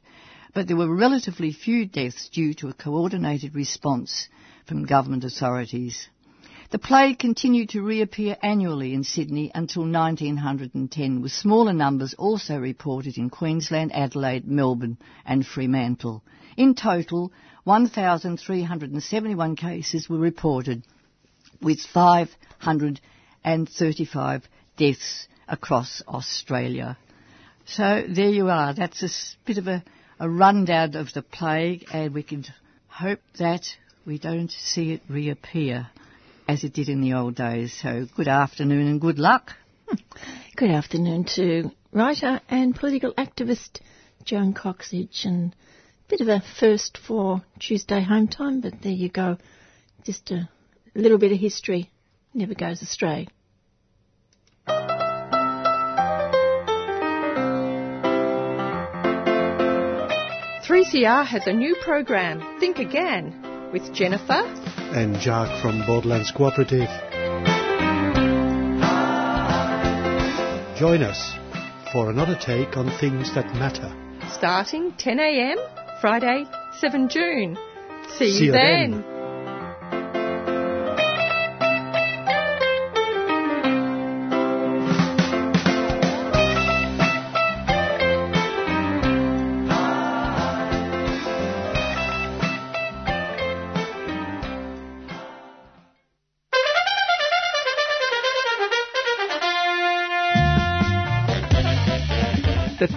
But there were relatively few deaths due to a coordinated response from government authorities. The plague continued to reappear annually in Sydney until 1910, with smaller numbers also reported in Queensland, Adelaide, Melbourne and Fremantle. In total, 1,371 cases were reported, with 535 deaths across Australia. So there you are. That's a bit of a, a rundown of the plague, and we can hope that we don't see it reappear as it did in the old days. So good afternoon and good luck. Hmm.
Good afternoon to writer and political activist Joan Coxsedge and a bit of a first for Tuesday home time, but there you go. Just a little bit of history never goes astray.
3CR has a new program, Think Again, with Jennifer
and Jacques from Borderlands Cooperative. Join us for another take on things that matter.
Starting 10 a.m. Friday, 7 June. See,
See
you then.
then.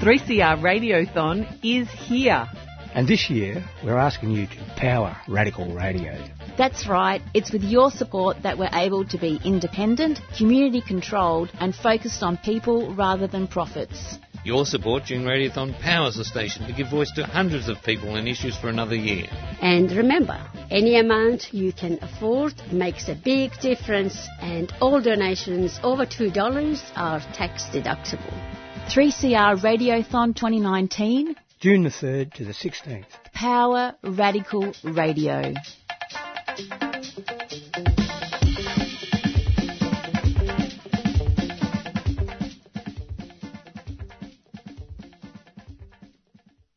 3CR Radiothon is here.
And this year, we're asking you to power radical radio.
That's right. It's with your support that we're able to be independent, community controlled, and focused on people rather than profits.
Your support during Radiothon powers the station to give voice to hundreds of people and issues for another year.
And remember, any amount you can afford makes a big difference, and all donations over $2 are tax deductible.
3CR Radiothon 2019
June the 3rd to the 16th.
Power Radical Radio.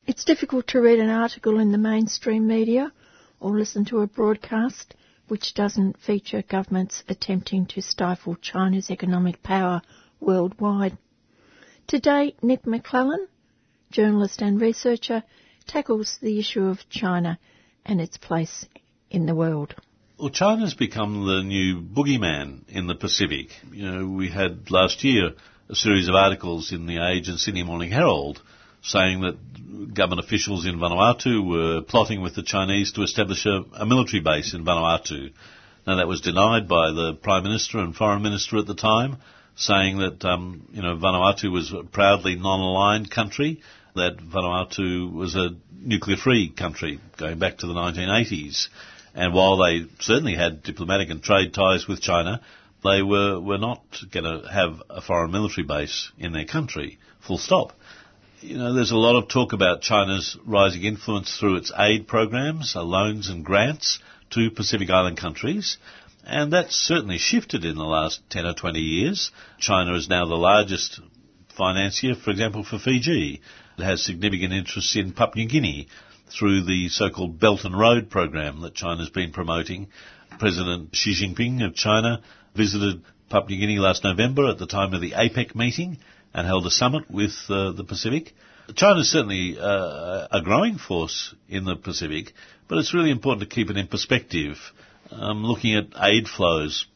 It's difficult to read an article in the mainstream media or listen to a broadcast which doesn't feature governments attempting to stifle China's economic power worldwide. Today, Nic Maclellan, journalist and researcher, tackles the issue of China and its place in the world.
Well, China's become the new boogeyman in the Pacific. You know, we had last year a series of articles in the Age and Sydney Morning Herald saying that government officials in Vanuatu were plotting with the Chinese to establish a, a military base in Vanuatu. Now that was denied by the Prime Minister and Foreign Minister at the time, saying that um, you know Vanuatu was a proudly non-aligned country, that Vanuatu was a nuclear-free country going back to the 1980s, and while they certainly had diplomatic and trade ties with China, they were were not going to have a foreign military base in their country. Full stop. You know, there's a lot of talk about China's rising influence through its aid programs, loans and grants to Pacific Island countries. And that's certainly shifted in the last 10 or 20 years. China is now the largest financier, for example, for Fiji. It has significant interests in Papua New Guinea through the so-called Belt and Road program that China's been promoting. President Xi Jinping of China visited Papua New Guinea last November at the time of the APEC meeting and held a summit with uh, the Pacific. China is certainly uh, a growing force in the Pacific, but it's really important to keep it in perspective. Um, looking at aid flows,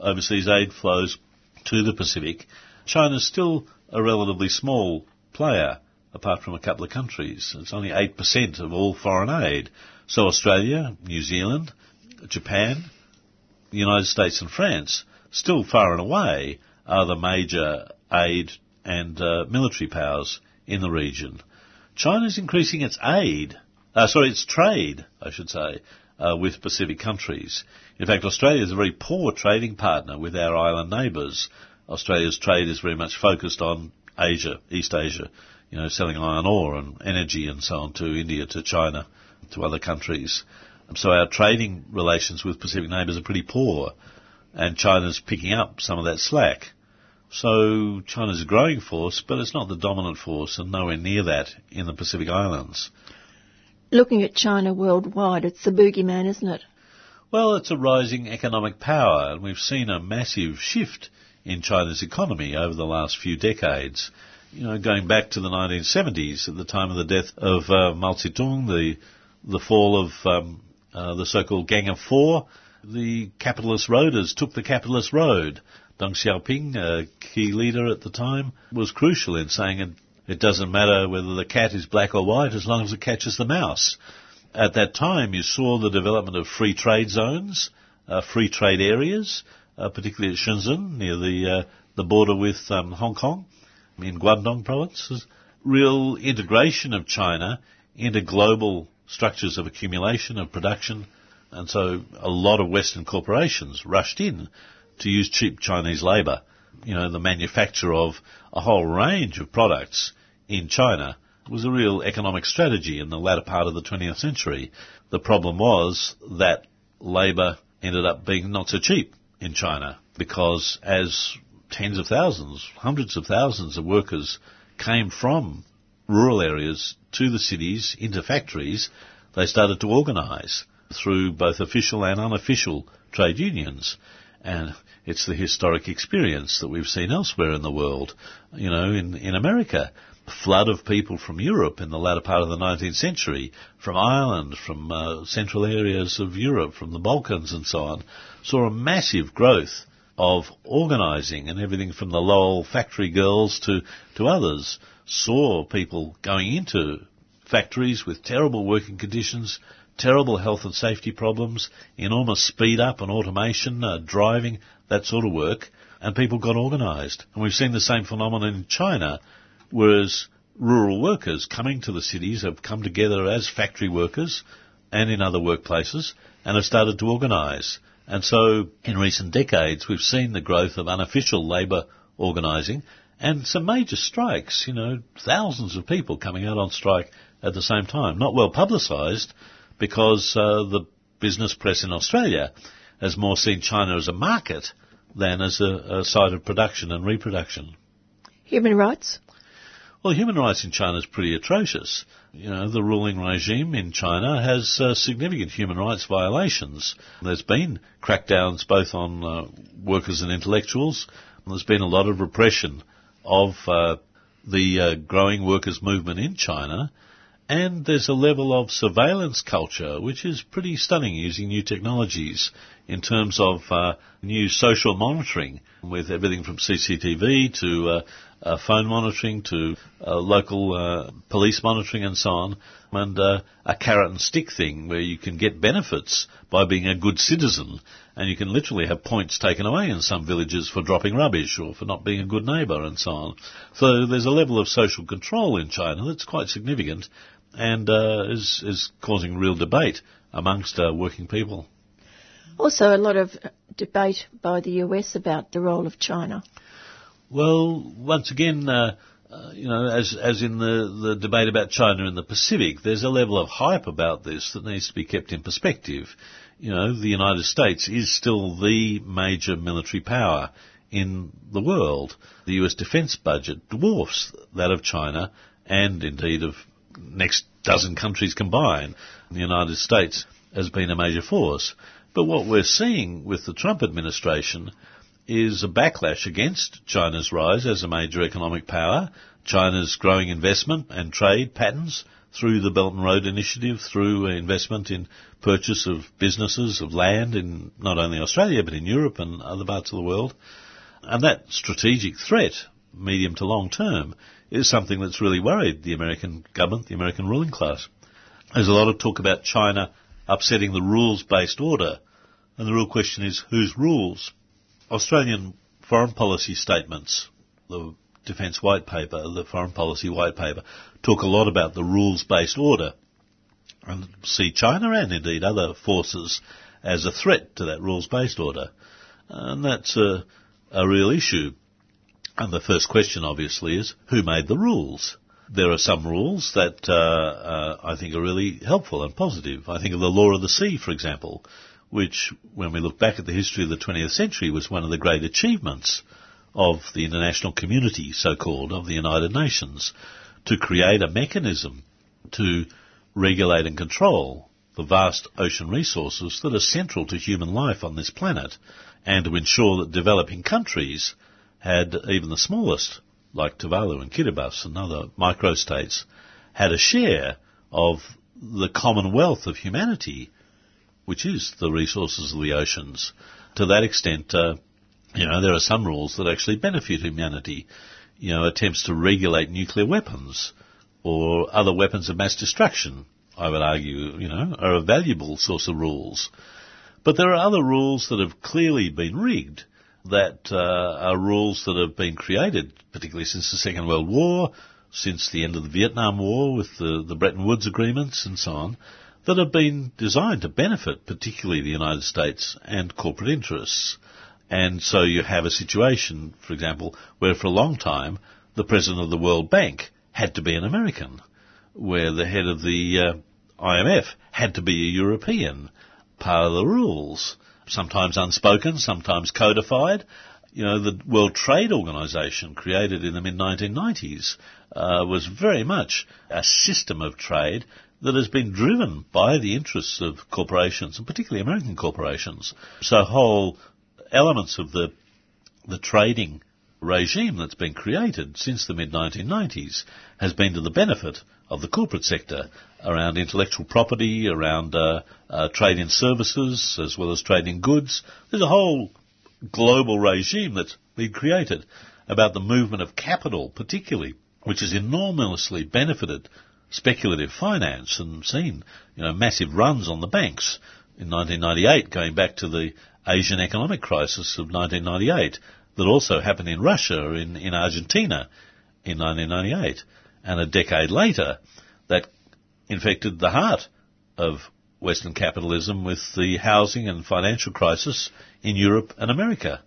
overseas aid flows to the Pacific, China's still a relatively small player, apart from a couple of countries. It's only 8% of all foreign aid. So Australia, New Zealand, Japan, the United States and France, still far and away, are the major aid and uh, military powers in the region. China's increasing its aid, uh, sorry, its trade, I should say, uh, with Pacific countries. In fact, Australia is a very poor trading partner with our island neighbours. Australia's trade is very much focused on Asia, East Asia, you know, selling iron ore and energy and so on to India, to China, to other countries. So our trading relations with Pacific neighbours are pretty poor, and China's picking up some of that slack. So China's a growing force, but it's not the dominant force, and nowhere near that in the Pacific Islands.
Looking at China worldwide, it's the boogeyman, isn't it?
Well, it's a rising economic power, and we've seen a massive shift in China's economy over the last few decades. You know, going back to the 1970s, at the time of the death of uh, Mao Zedong, the the fall of um, uh, the so-called Gang of Four, the capitalist roaders took the capitalist road. Deng Xiaoping, a key leader at the time, was crucial in saying it doesn't matter whether the cat is black or white as long as it catches the mouse. At that time, you saw the development of free trade zones, uh, free trade areas, uh, particularly at Shenzhen, near the uh, the border with um, Hong Kong, in Guangdong province. Real integration of China into global structures of accumulation, of production, and so a lot of Western corporations rushed in to use cheap Chinese labour. You know, the manufacture of a whole range of products in China was a real economic strategy in the latter part of the 20th century. The problem was that labour ended up being not so cheap in China because as tens of thousands, hundreds of thousands of workers came from rural areas to the cities, into factories, they started to organise through both official and unofficial trade unions. And it's the historic experience that we've seen elsewhere in the world. You know, in, in America, flood of people from Europe in the latter part of the 19th century, from Ireland, from uh, central areas of Europe, from the Balkans and so on, saw a massive growth of organising and everything from the Lowell factory girls to, to others saw people going into factories with terrible working conditions, terrible health and safety problems, enormous speed up and automation, uh, driving, that sort of work, and people got organised. And we've seen the same phenomenon in China, whereas rural workers coming to the cities have come together as factory workers and in other workplaces and have started to organise. And so in recent decades we've seen the growth of unofficial labour organising and some major strikes, you know, thousands of people coming out on strike at the same time. Not well publicised because uh, the business press in Australia has more seen China as a market than as a, a site of production and reproduction.
Human rights?
Well, human rights in China is pretty atrocious. You know, the ruling regime in China has uh, significant human rights violations. There's been crackdowns both on uh, workers and intellectuals. There's been a lot of repression of uh, the uh, growing workers' movement in China. And there's a level of surveillance culture which is pretty stunning using new technologies in terms of uh, new social monitoring with everything from CCTV to uh, uh, phone monitoring to uh, local uh, police monitoring and so on, and a carrot and stick thing where you can get benefits by being a good citizen, and you can literally have points taken away in some villages for dropping rubbish or for not being a good neighbour and so on. So there's a level of social control in China that's quite significant and uh, is is causing real debate amongst uh, working people.
Also, a lot of debate by the US about the role of China.
Well, once again, uh, uh, you know, as as in the the debate about China in the Pacific, there's a level of hype about this that needs to be kept in perspective. You know, the United States is still the major military power in the world. The US defence budget dwarfs that of China and indeed of next dozen countries combined. The United States has been a major force. But what we're seeing with the Trump administration is a backlash against China's rise as a major economic power, China's growing investment and trade patterns through the Belt and Road Initiative, through investment in purchase of businesses, of land in not only Australia but in Europe and other parts of the world. And that strategic threat, medium to long term, is something that's really worried the American government, the American ruling class. There's a lot of talk about China upsetting the rules-based order, and the real question is whose rules? Australian foreign policy statements, the Defence White Paper, the Foreign Policy White Paper, talk a lot about the rules-based order and see China and indeed other forces as a threat to that rules-based order. And that's a, a real issue And the first question, obviously, is who made the rules? There are some rules that uh, uh, I think are really helpful and positive. I think of the law of the sea, for example, which, when we look back at the history of the 20th century, was one of the great achievements of the international community, so-called, of the United Nations, to create a mechanism to regulate and control the vast ocean resources that are central to human life on this planet, and to ensure that developing countries had even the smallest, like Tuvalu and Kiribati and other microstates, had a share of the commonwealth of humanity, which is the resources of the oceans. To that extent, uh, you know, there are some rules that actually benefit humanity. You know, attempts to regulate nuclear weapons or other weapons of mass destruction, I would argue, you know, are a valuable source of rules. But there are other rules that have clearly been rigged that uh, are rules that have been created, particularly since the Second World War, since the end of the Vietnam War with the, the Bretton Woods agreements and so on, that have been designed to benefit particularly the United States and corporate interests. And so you have a situation, for example, where for a long time the president of the World Bank had to be an American, where the head of the uh, IMF had to be a European, part of the rules sometimes unspoken, sometimes codified. You know, the World Trade Organization, created in the mid 1990s, uh, was very much a system of trade that has been driven by the interests of corporations, and particularly American corporations. So whole elements of the the trading regime that's been created since the mid 1990s has been to the benefit of the corporate sector around intellectual property, around uh, uh, trade in services, as well as trade in goods. There's a whole global regime that's been created about the movement of capital, particularly, which has enormously benefited speculative finance and seen, you know, massive runs on the banks in 1998, going back to the Asian economic crisis of 1998, that also happened in Russia, in, in Argentina in 1998 and a decade later, that infected the heart of Western capitalism with the housing and financial crisis in Europe and America.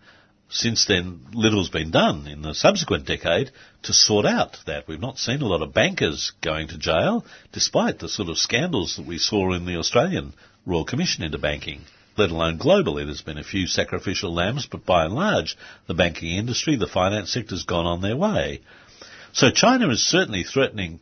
Since then, little's been done in the subsequent decade to sort out that. We've not seen a lot of bankers going to jail, despite the sort of scandals that we saw in the Australian Royal Commission into banking let alone globally. There's been a few sacrificial lambs, but by and large, the banking industry, the finance sector has gone on their way. So China is certainly threatening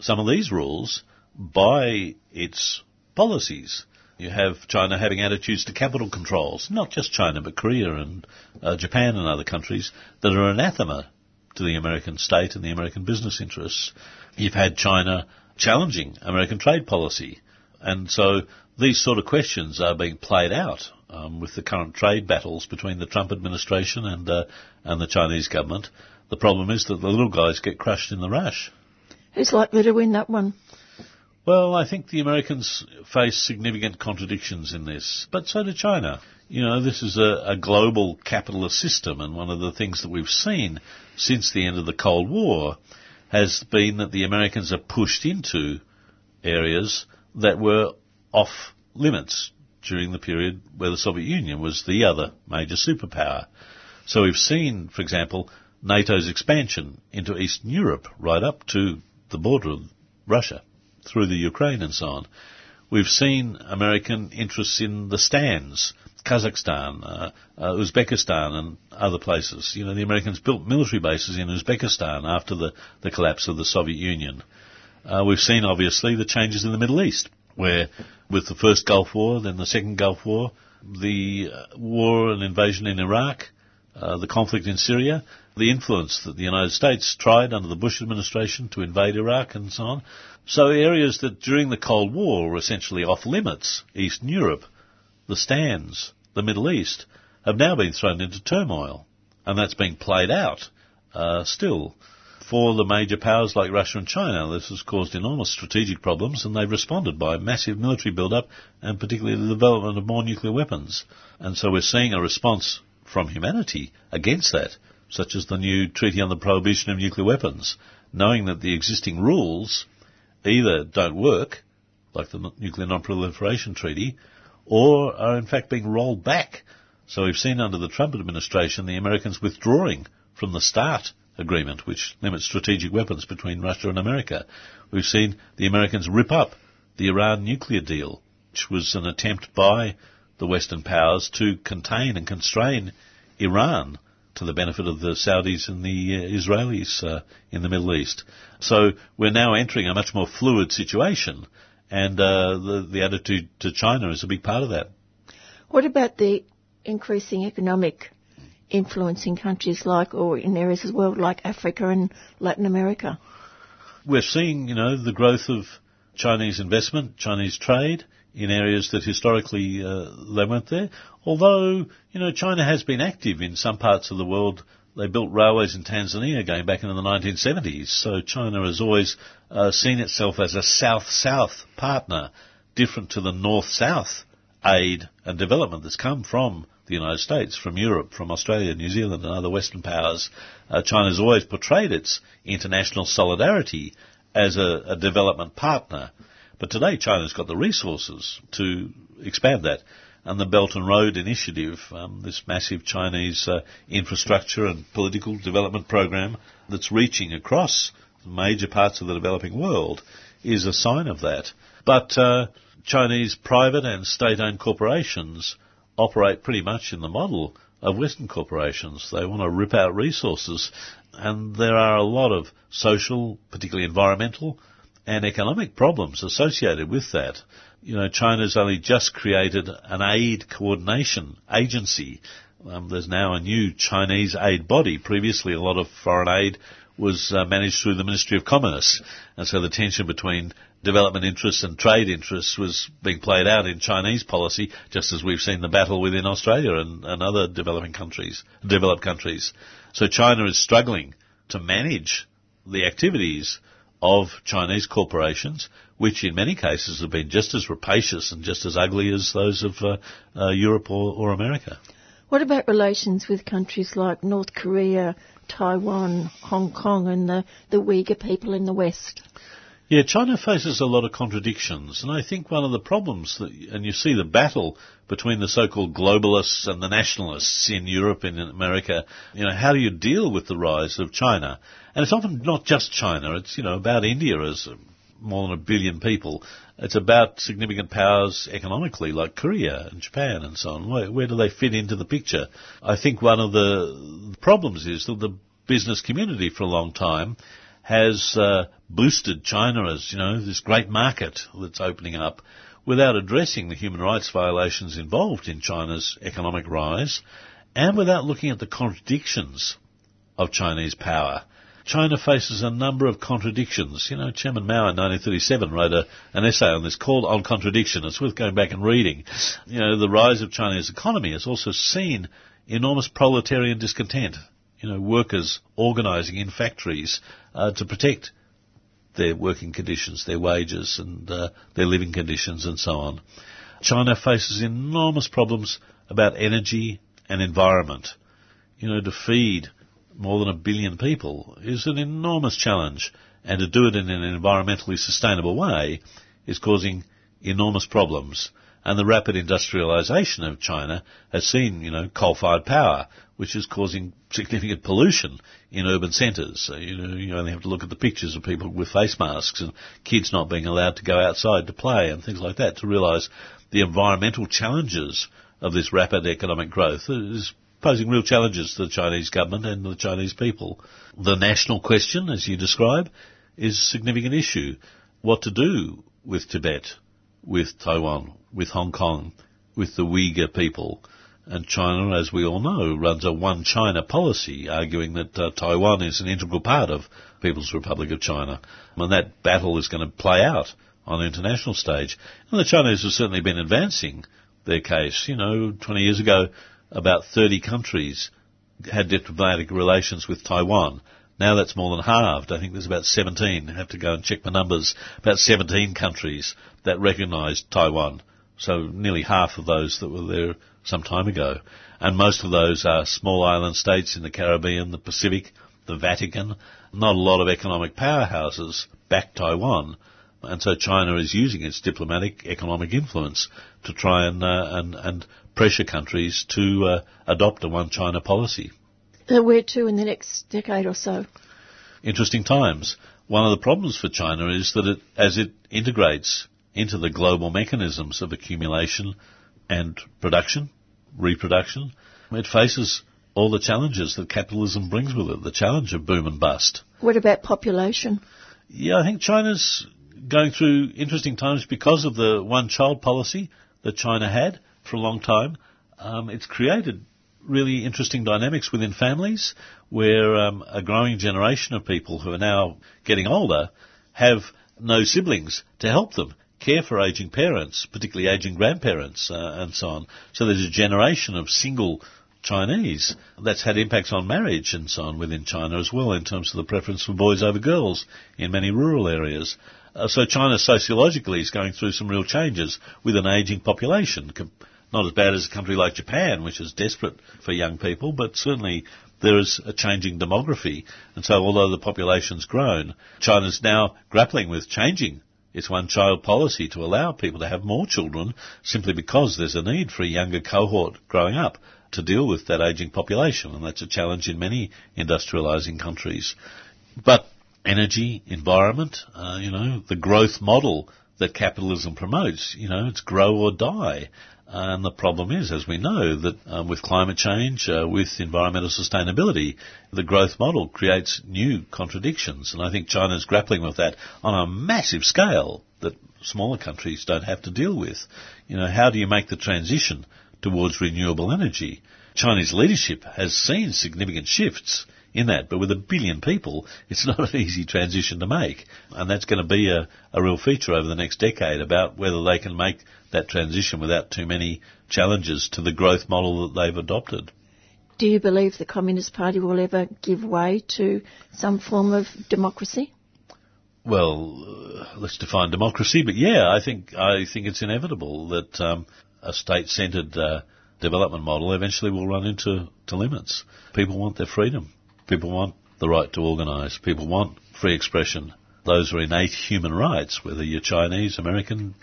some of these rules by its policies. You have China having attitudes to capital controls, not just China, but Korea and uh, Japan and other countries that are anathema to the American state and the American business interests. You've had China challenging American trade policy. And so these sort of questions are being played out um, with the current trade battles between the Trump administration and uh, and the Chinese government. The problem is that the little guys get crushed in the rush.
Who's likely to win that one?
Well, I think the Americans face significant contradictions in this, but so do China. You know, this is a, a, global capitalist system, and one of the things that we've seen since the end of the Cold War has been that the Americans are pushed into areas that were off limits during the period where the Soviet Union was the other major superpower. So we've seen, for example, NATO's expansion into Eastern Europe, right up to the border of Russia, through the Ukraine and so on. We've seen American interests in the stands, Kazakhstan, uh, uh, Uzbekistan, and other places. You know, the Americans built military bases in Uzbekistan after the, the collapse of the Soviet Union. Uh, we've seen, obviously, the changes in the Middle East, where with the first Gulf War, then the second Gulf War, the uh, war and invasion in Iraq, uh, the conflict in Syria, the influence that the United States tried under the Bush administration to invade Iraq and so on. So areas that during the Cold War were essentially off limits, Eastern Europe, the stands, the Middle East, have now been thrown into turmoil. And that's being played out uh, still. For the major powers like Russia and China, this has caused enormous strategic problems, and they've responded by massive military build-up and particularly the development of more nuclear weapons. And so we're seeing a response from humanity against that such as the new Treaty on the Prohibition of Nuclear Weapons, knowing that the existing rules either don't work, like the Nuclear Non-Proliferation Treaty, or are in fact being rolled back. So we've seen under the Trump administration the Americans withdrawing from the START agreement, which limits strategic weapons between Russia and America. We've seen the Americans rip up the Iran nuclear deal, which was an attempt by the Western powers to contain and constrain Iran to the benefit of the Saudis and the uh, Israelis uh, in the Middle East. So we're now entering a much more fluid situation, and uh, the, the attitude to China is a big part of that.
What about the increasing economic influence in countries like, or in areas as well, like Africa and Latin America?
We're seeing, you know, the growth of Chinese investment, Chinese trade in areas that historically uh, they weren't there. Although, you know, China has been active in some parts of the world. They built railways in Tanzania going back into the 1970s. So China has always uh, seen itself as a South-South partner, different to the North-South aid and development that's come from the United States, from Europe, from Australia, New Zealand and other Western powers. Uh, China's always portrayed its international solidarity as a, a development partner. But today China's got the resources to expand that. And the Belt and Road Initiative, um, this massive Chinese uh, infrastructure and political development program that's reaching across major parts of the developing world, is a sign of that. But uh, Chinese private and state-owned corporations operate pretty much in the model of Western corporations. They want to rip out resources, and there are a lot of social, particularly environmental, and economic problems associated with that. You know, China's only just created an aid coordination agency. Um, there's now a new Chinese aid body. Previously, a lot of foreign aid was uh, managed through the Ministry of Commerce, and so the tension between development interests and trade interests was being played out in Chinese policy, just as we've seen the battle within Australia and, and other developing countries, developed countries. So China is struggling to manage the activities of Chinese corporations, which in many cases have been just as rapacious and just as ugly as those of uh, uh, Europe or, or America.
What about relations with countries like North Korea, Taiwan, Hong Kong, and the, the Uyghur people in the West?
Yeah, China faces a lot of contradictions, and I think one of the problems, that, and you see the battle between the so-called globalists and the nationalists in Europe and in America, you know, how do you deal with the rise of China? And it's often not just China, it's, you know, about India as more than a billion people. It's about significant powers economically, like Korea and Japan and so on. Where, where do they fit into the picture? I think one of the problems is that the business community for a long time has uh, boosted China as, you know, this great market that's opening up without addressing the human rights violations involved in China's economic rise and without looking at the contradictions of Chinese power. China faces a number of contradictions. You know, Chairman Mao in 1937 wrote a, an essay on this called On Contradiction. It's worth going back and reading. You know, the rise of China's economy has also seen enormous proletarian discontent you know, workers organising in factories uh, to protect their working conditions, their wages and uh, their living conditions and so on. China faces enormous problems about energy and environment. You know, to feed more than a billion people is an enormous challenge and to do it in an environmentally sustainable way is causing enormous problems. And the rapid industrialization of China has seen, you know, coal-fired power, which is causing significant pollution in urban centres. So, you know, you only have to look at the pictures of people with face masks and kids not being allowed to go outside to play and things like that to realise the environmental challenges of this rapid economic growth is posing real challenges to the Chinese government and the Chinese people. The national question, as you describe, is a significant issue. What to do with Tibet? with Taiwan, with Hong Kong, with the Uyghur people. And China, as we all know, runs a one China policy, arguing that uh, Taiwan is an integral part of People's Republic of China. And that battle is going to play out on the international stage. And the Chinese have certainly been advancing their case. You know, 20 years ago, about 30 countries had diplomatic relations with Taiwan. Now that's more than halved. I think there's about 17. I have to go and check the numbers. About 17 countries that recognised Taiwan. So nearly half of those that were there some time ago. And most of those are small island states in the Caribbean, the Pacific, the Vatican. Not a lot of economic powerhouses back Taiwan. And so China is using its diplomatic economic influence to try and, uh, and, and pressure countries to uh, adopt a one China policy.
Uh, where to in the next decade or so?
Interesting times. One of the problems for China is that it, as it integrates into the global mechanisms of accumulation and production, reproduction, it faces all the challenges that capitalism brings with it, the challenge of boom and bust.
What about population?
Yeah, I think China's going through interesting times because of the one child policy that China had for a long time. Um, it's created really interesting dynamics within families where um, a growing generation of people who are now getting older have no siblings to help them care for aging parents, particularly aging grandparents uh, and so on. So there's a generation of single Chinese that's had impacts on marriage and so on within China as well in terms of the preference for boys over girls in many rural areas. Uh, so China sociologically is going through some real changes with an aging population. Not as bad as a country like Japan, which is desperate for young people, but certainly there is a changing demography. And so although the population's grown, China's now grappling with changing its one child policy to allow people to have more children simply because there's a need for a younger cohort growing up to deal with that aging population. And that's a challenge in many industrializing countries. But energy, environment, uh, you know, the growth model that capitalism promotes, you know, it's grow or die. And the problem is, as we know, that um, with climate change, uh, with environmental sustainability, the growth model creates new contradictions. And I think China's grappling with that on a massive scale that smaller countries don't have to deal with. You know, how do you make the transition towards renewable energy? Chinese leadership has seen significant shifts in that. But with a billion people, it's [laughs] not an easy transition to make. And that's going to be a, a real feature over the next decade about whether they can make that transition without too many challenges to the growth model that they've adopted.
Do you believe the Communist Party will ever give way to some form of democracy?
Well, uh, let's define democracy, but yeah, I think I think it's inevitable that um, a state-centred uh, development model eventually will run into to limits. People want their freedom. People want the right to organise. People want free expression. Those are innate human rights, whether you're Chinese, American,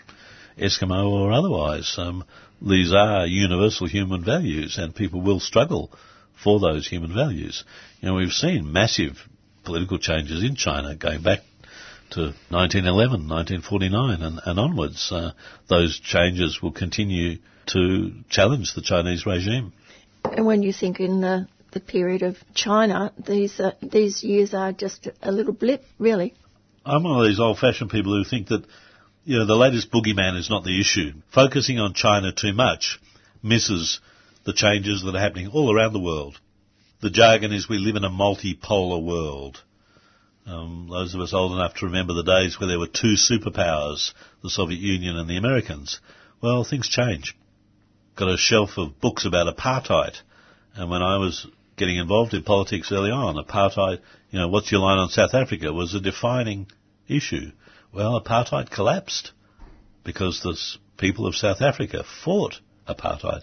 Eskimo or otherwise. Um, these are universal human values and people will struggle for those human values. You know, we've seen massive political changes in China going back to 1911, 1949 and, and onwards. Uh, those changes will continue to challenge the Chinese regime.
And when you think in the the period of China, these uh, these years are just a little blip, really.
I'm one of these old-fashioned people who think that you know the latest boogeyman is not the issue. Focusing on China too much misses the changes that are happening all around the world. The jargon is we live in a multipolar world. Um, those of us old enough to remember the days where there were two superpowers, the Soviet Union and the Americans. Well, things change. Got a shelf of books about apartheid. And when I was getting involved in politics early on. Apartheid, you know, what's your line on South Africa was a defining issue. Well, apartheid collapsed because the people of South Africa fought apartheid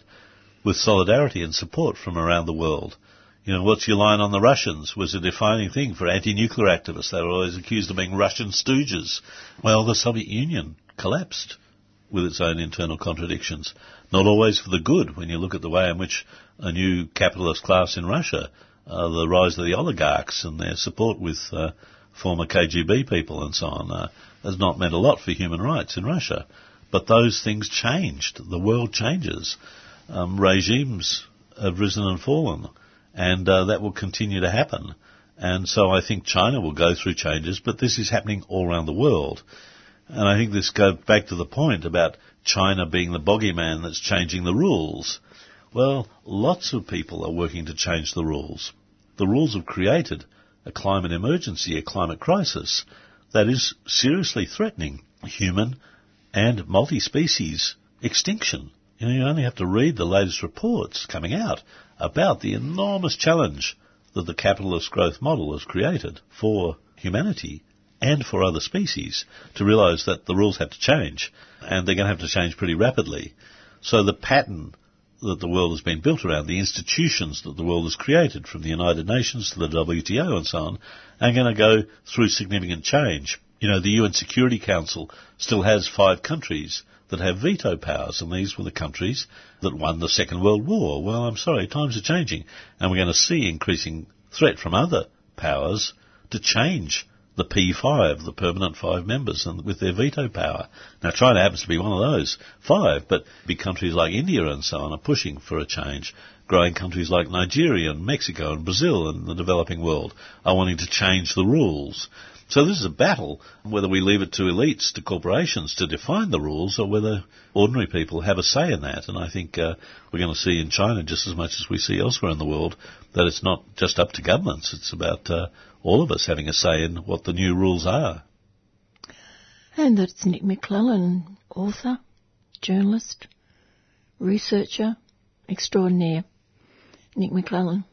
with solidarity and support from around the world. You know, what's your line on the Russians was a defining thing for anti-nuclear activists. They were always accused of being Russian stooges. Well, the Soviet Union collapsed with its own internal contradictions. Not always for the good when you look at the way in which a new capitalist class in Russia, uh, the rise of the oligarchs and their support with uh, former KGB people and so on, uh, has not meant a lot for human rights in Russia. But those things changed. The world changes. Um, regimes have risen and fallen, and uh, that will continue to happen. And so I think China will go through changes, but this is happening all around the world. And I think this goes back to the point about China being the bogeyman that's changing the rules. Well, lots of people are working to change the rules. The rules have created a climate emergency, a climate crisis that is seriously threatening human and multi-species extinction. You know, you only have to read the latest reports coming out about the enormous challenge that the capitalist growth model has created for humanity and for other species to realise that the rules have to change and they're going to have to change pretty rapidly. So the pattern that the world has been built around, the institutions that the world has created, from the United Nations to the WTO and so on, are going to go through significant change. You know, the UN Security Council still has five countries that have veto powers, and these were the countries that won the Second World War. Well, I'm sorry, times are changing, and we're going to see increasing threat from other powers to change the P5, the permanent five members, and with their veto power. Now, China happens to be one of those five, but big countries like India and so on are pushing for a change. Growing countries like Nigeria and Mexico and Brazil and the developing world are wanting to change the rules. So this is a battle, whether we leave it to elites, to corporations to define the rules, or whether ordinary people have a say in that. And I think uh, we're going to see in China just as much as we see elsewhere in the world that it's not just up to governments; it's about uh, all of us having a say in what the new rules are.
And that's Nic Maclellan, author, journalist, researcher, extraordinaire. Nic Maclellan.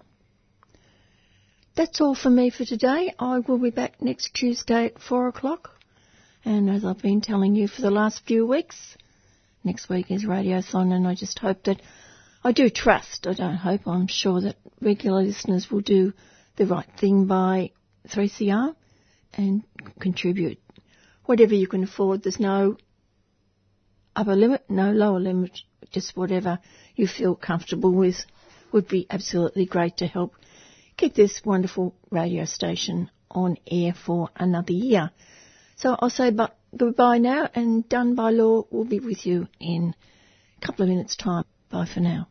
That's all for me for today. I will be back next Tuesday at four o'clock. And as I've been telling you for the last few weeks, next week is Radiothon and I just hope that, I do trust, I don't hope, I'm sure that regular listeners will do the right thing by 3CR and contribute. Whatever you can afford, there's no upper limit, no lower limit, just whatever you feel comfortable with would be absolutely great to help keep this wonderful radio station on air for another year. So I'll say goodbye now and Done by Law will be with you in a couple of minutes time. Bye for now.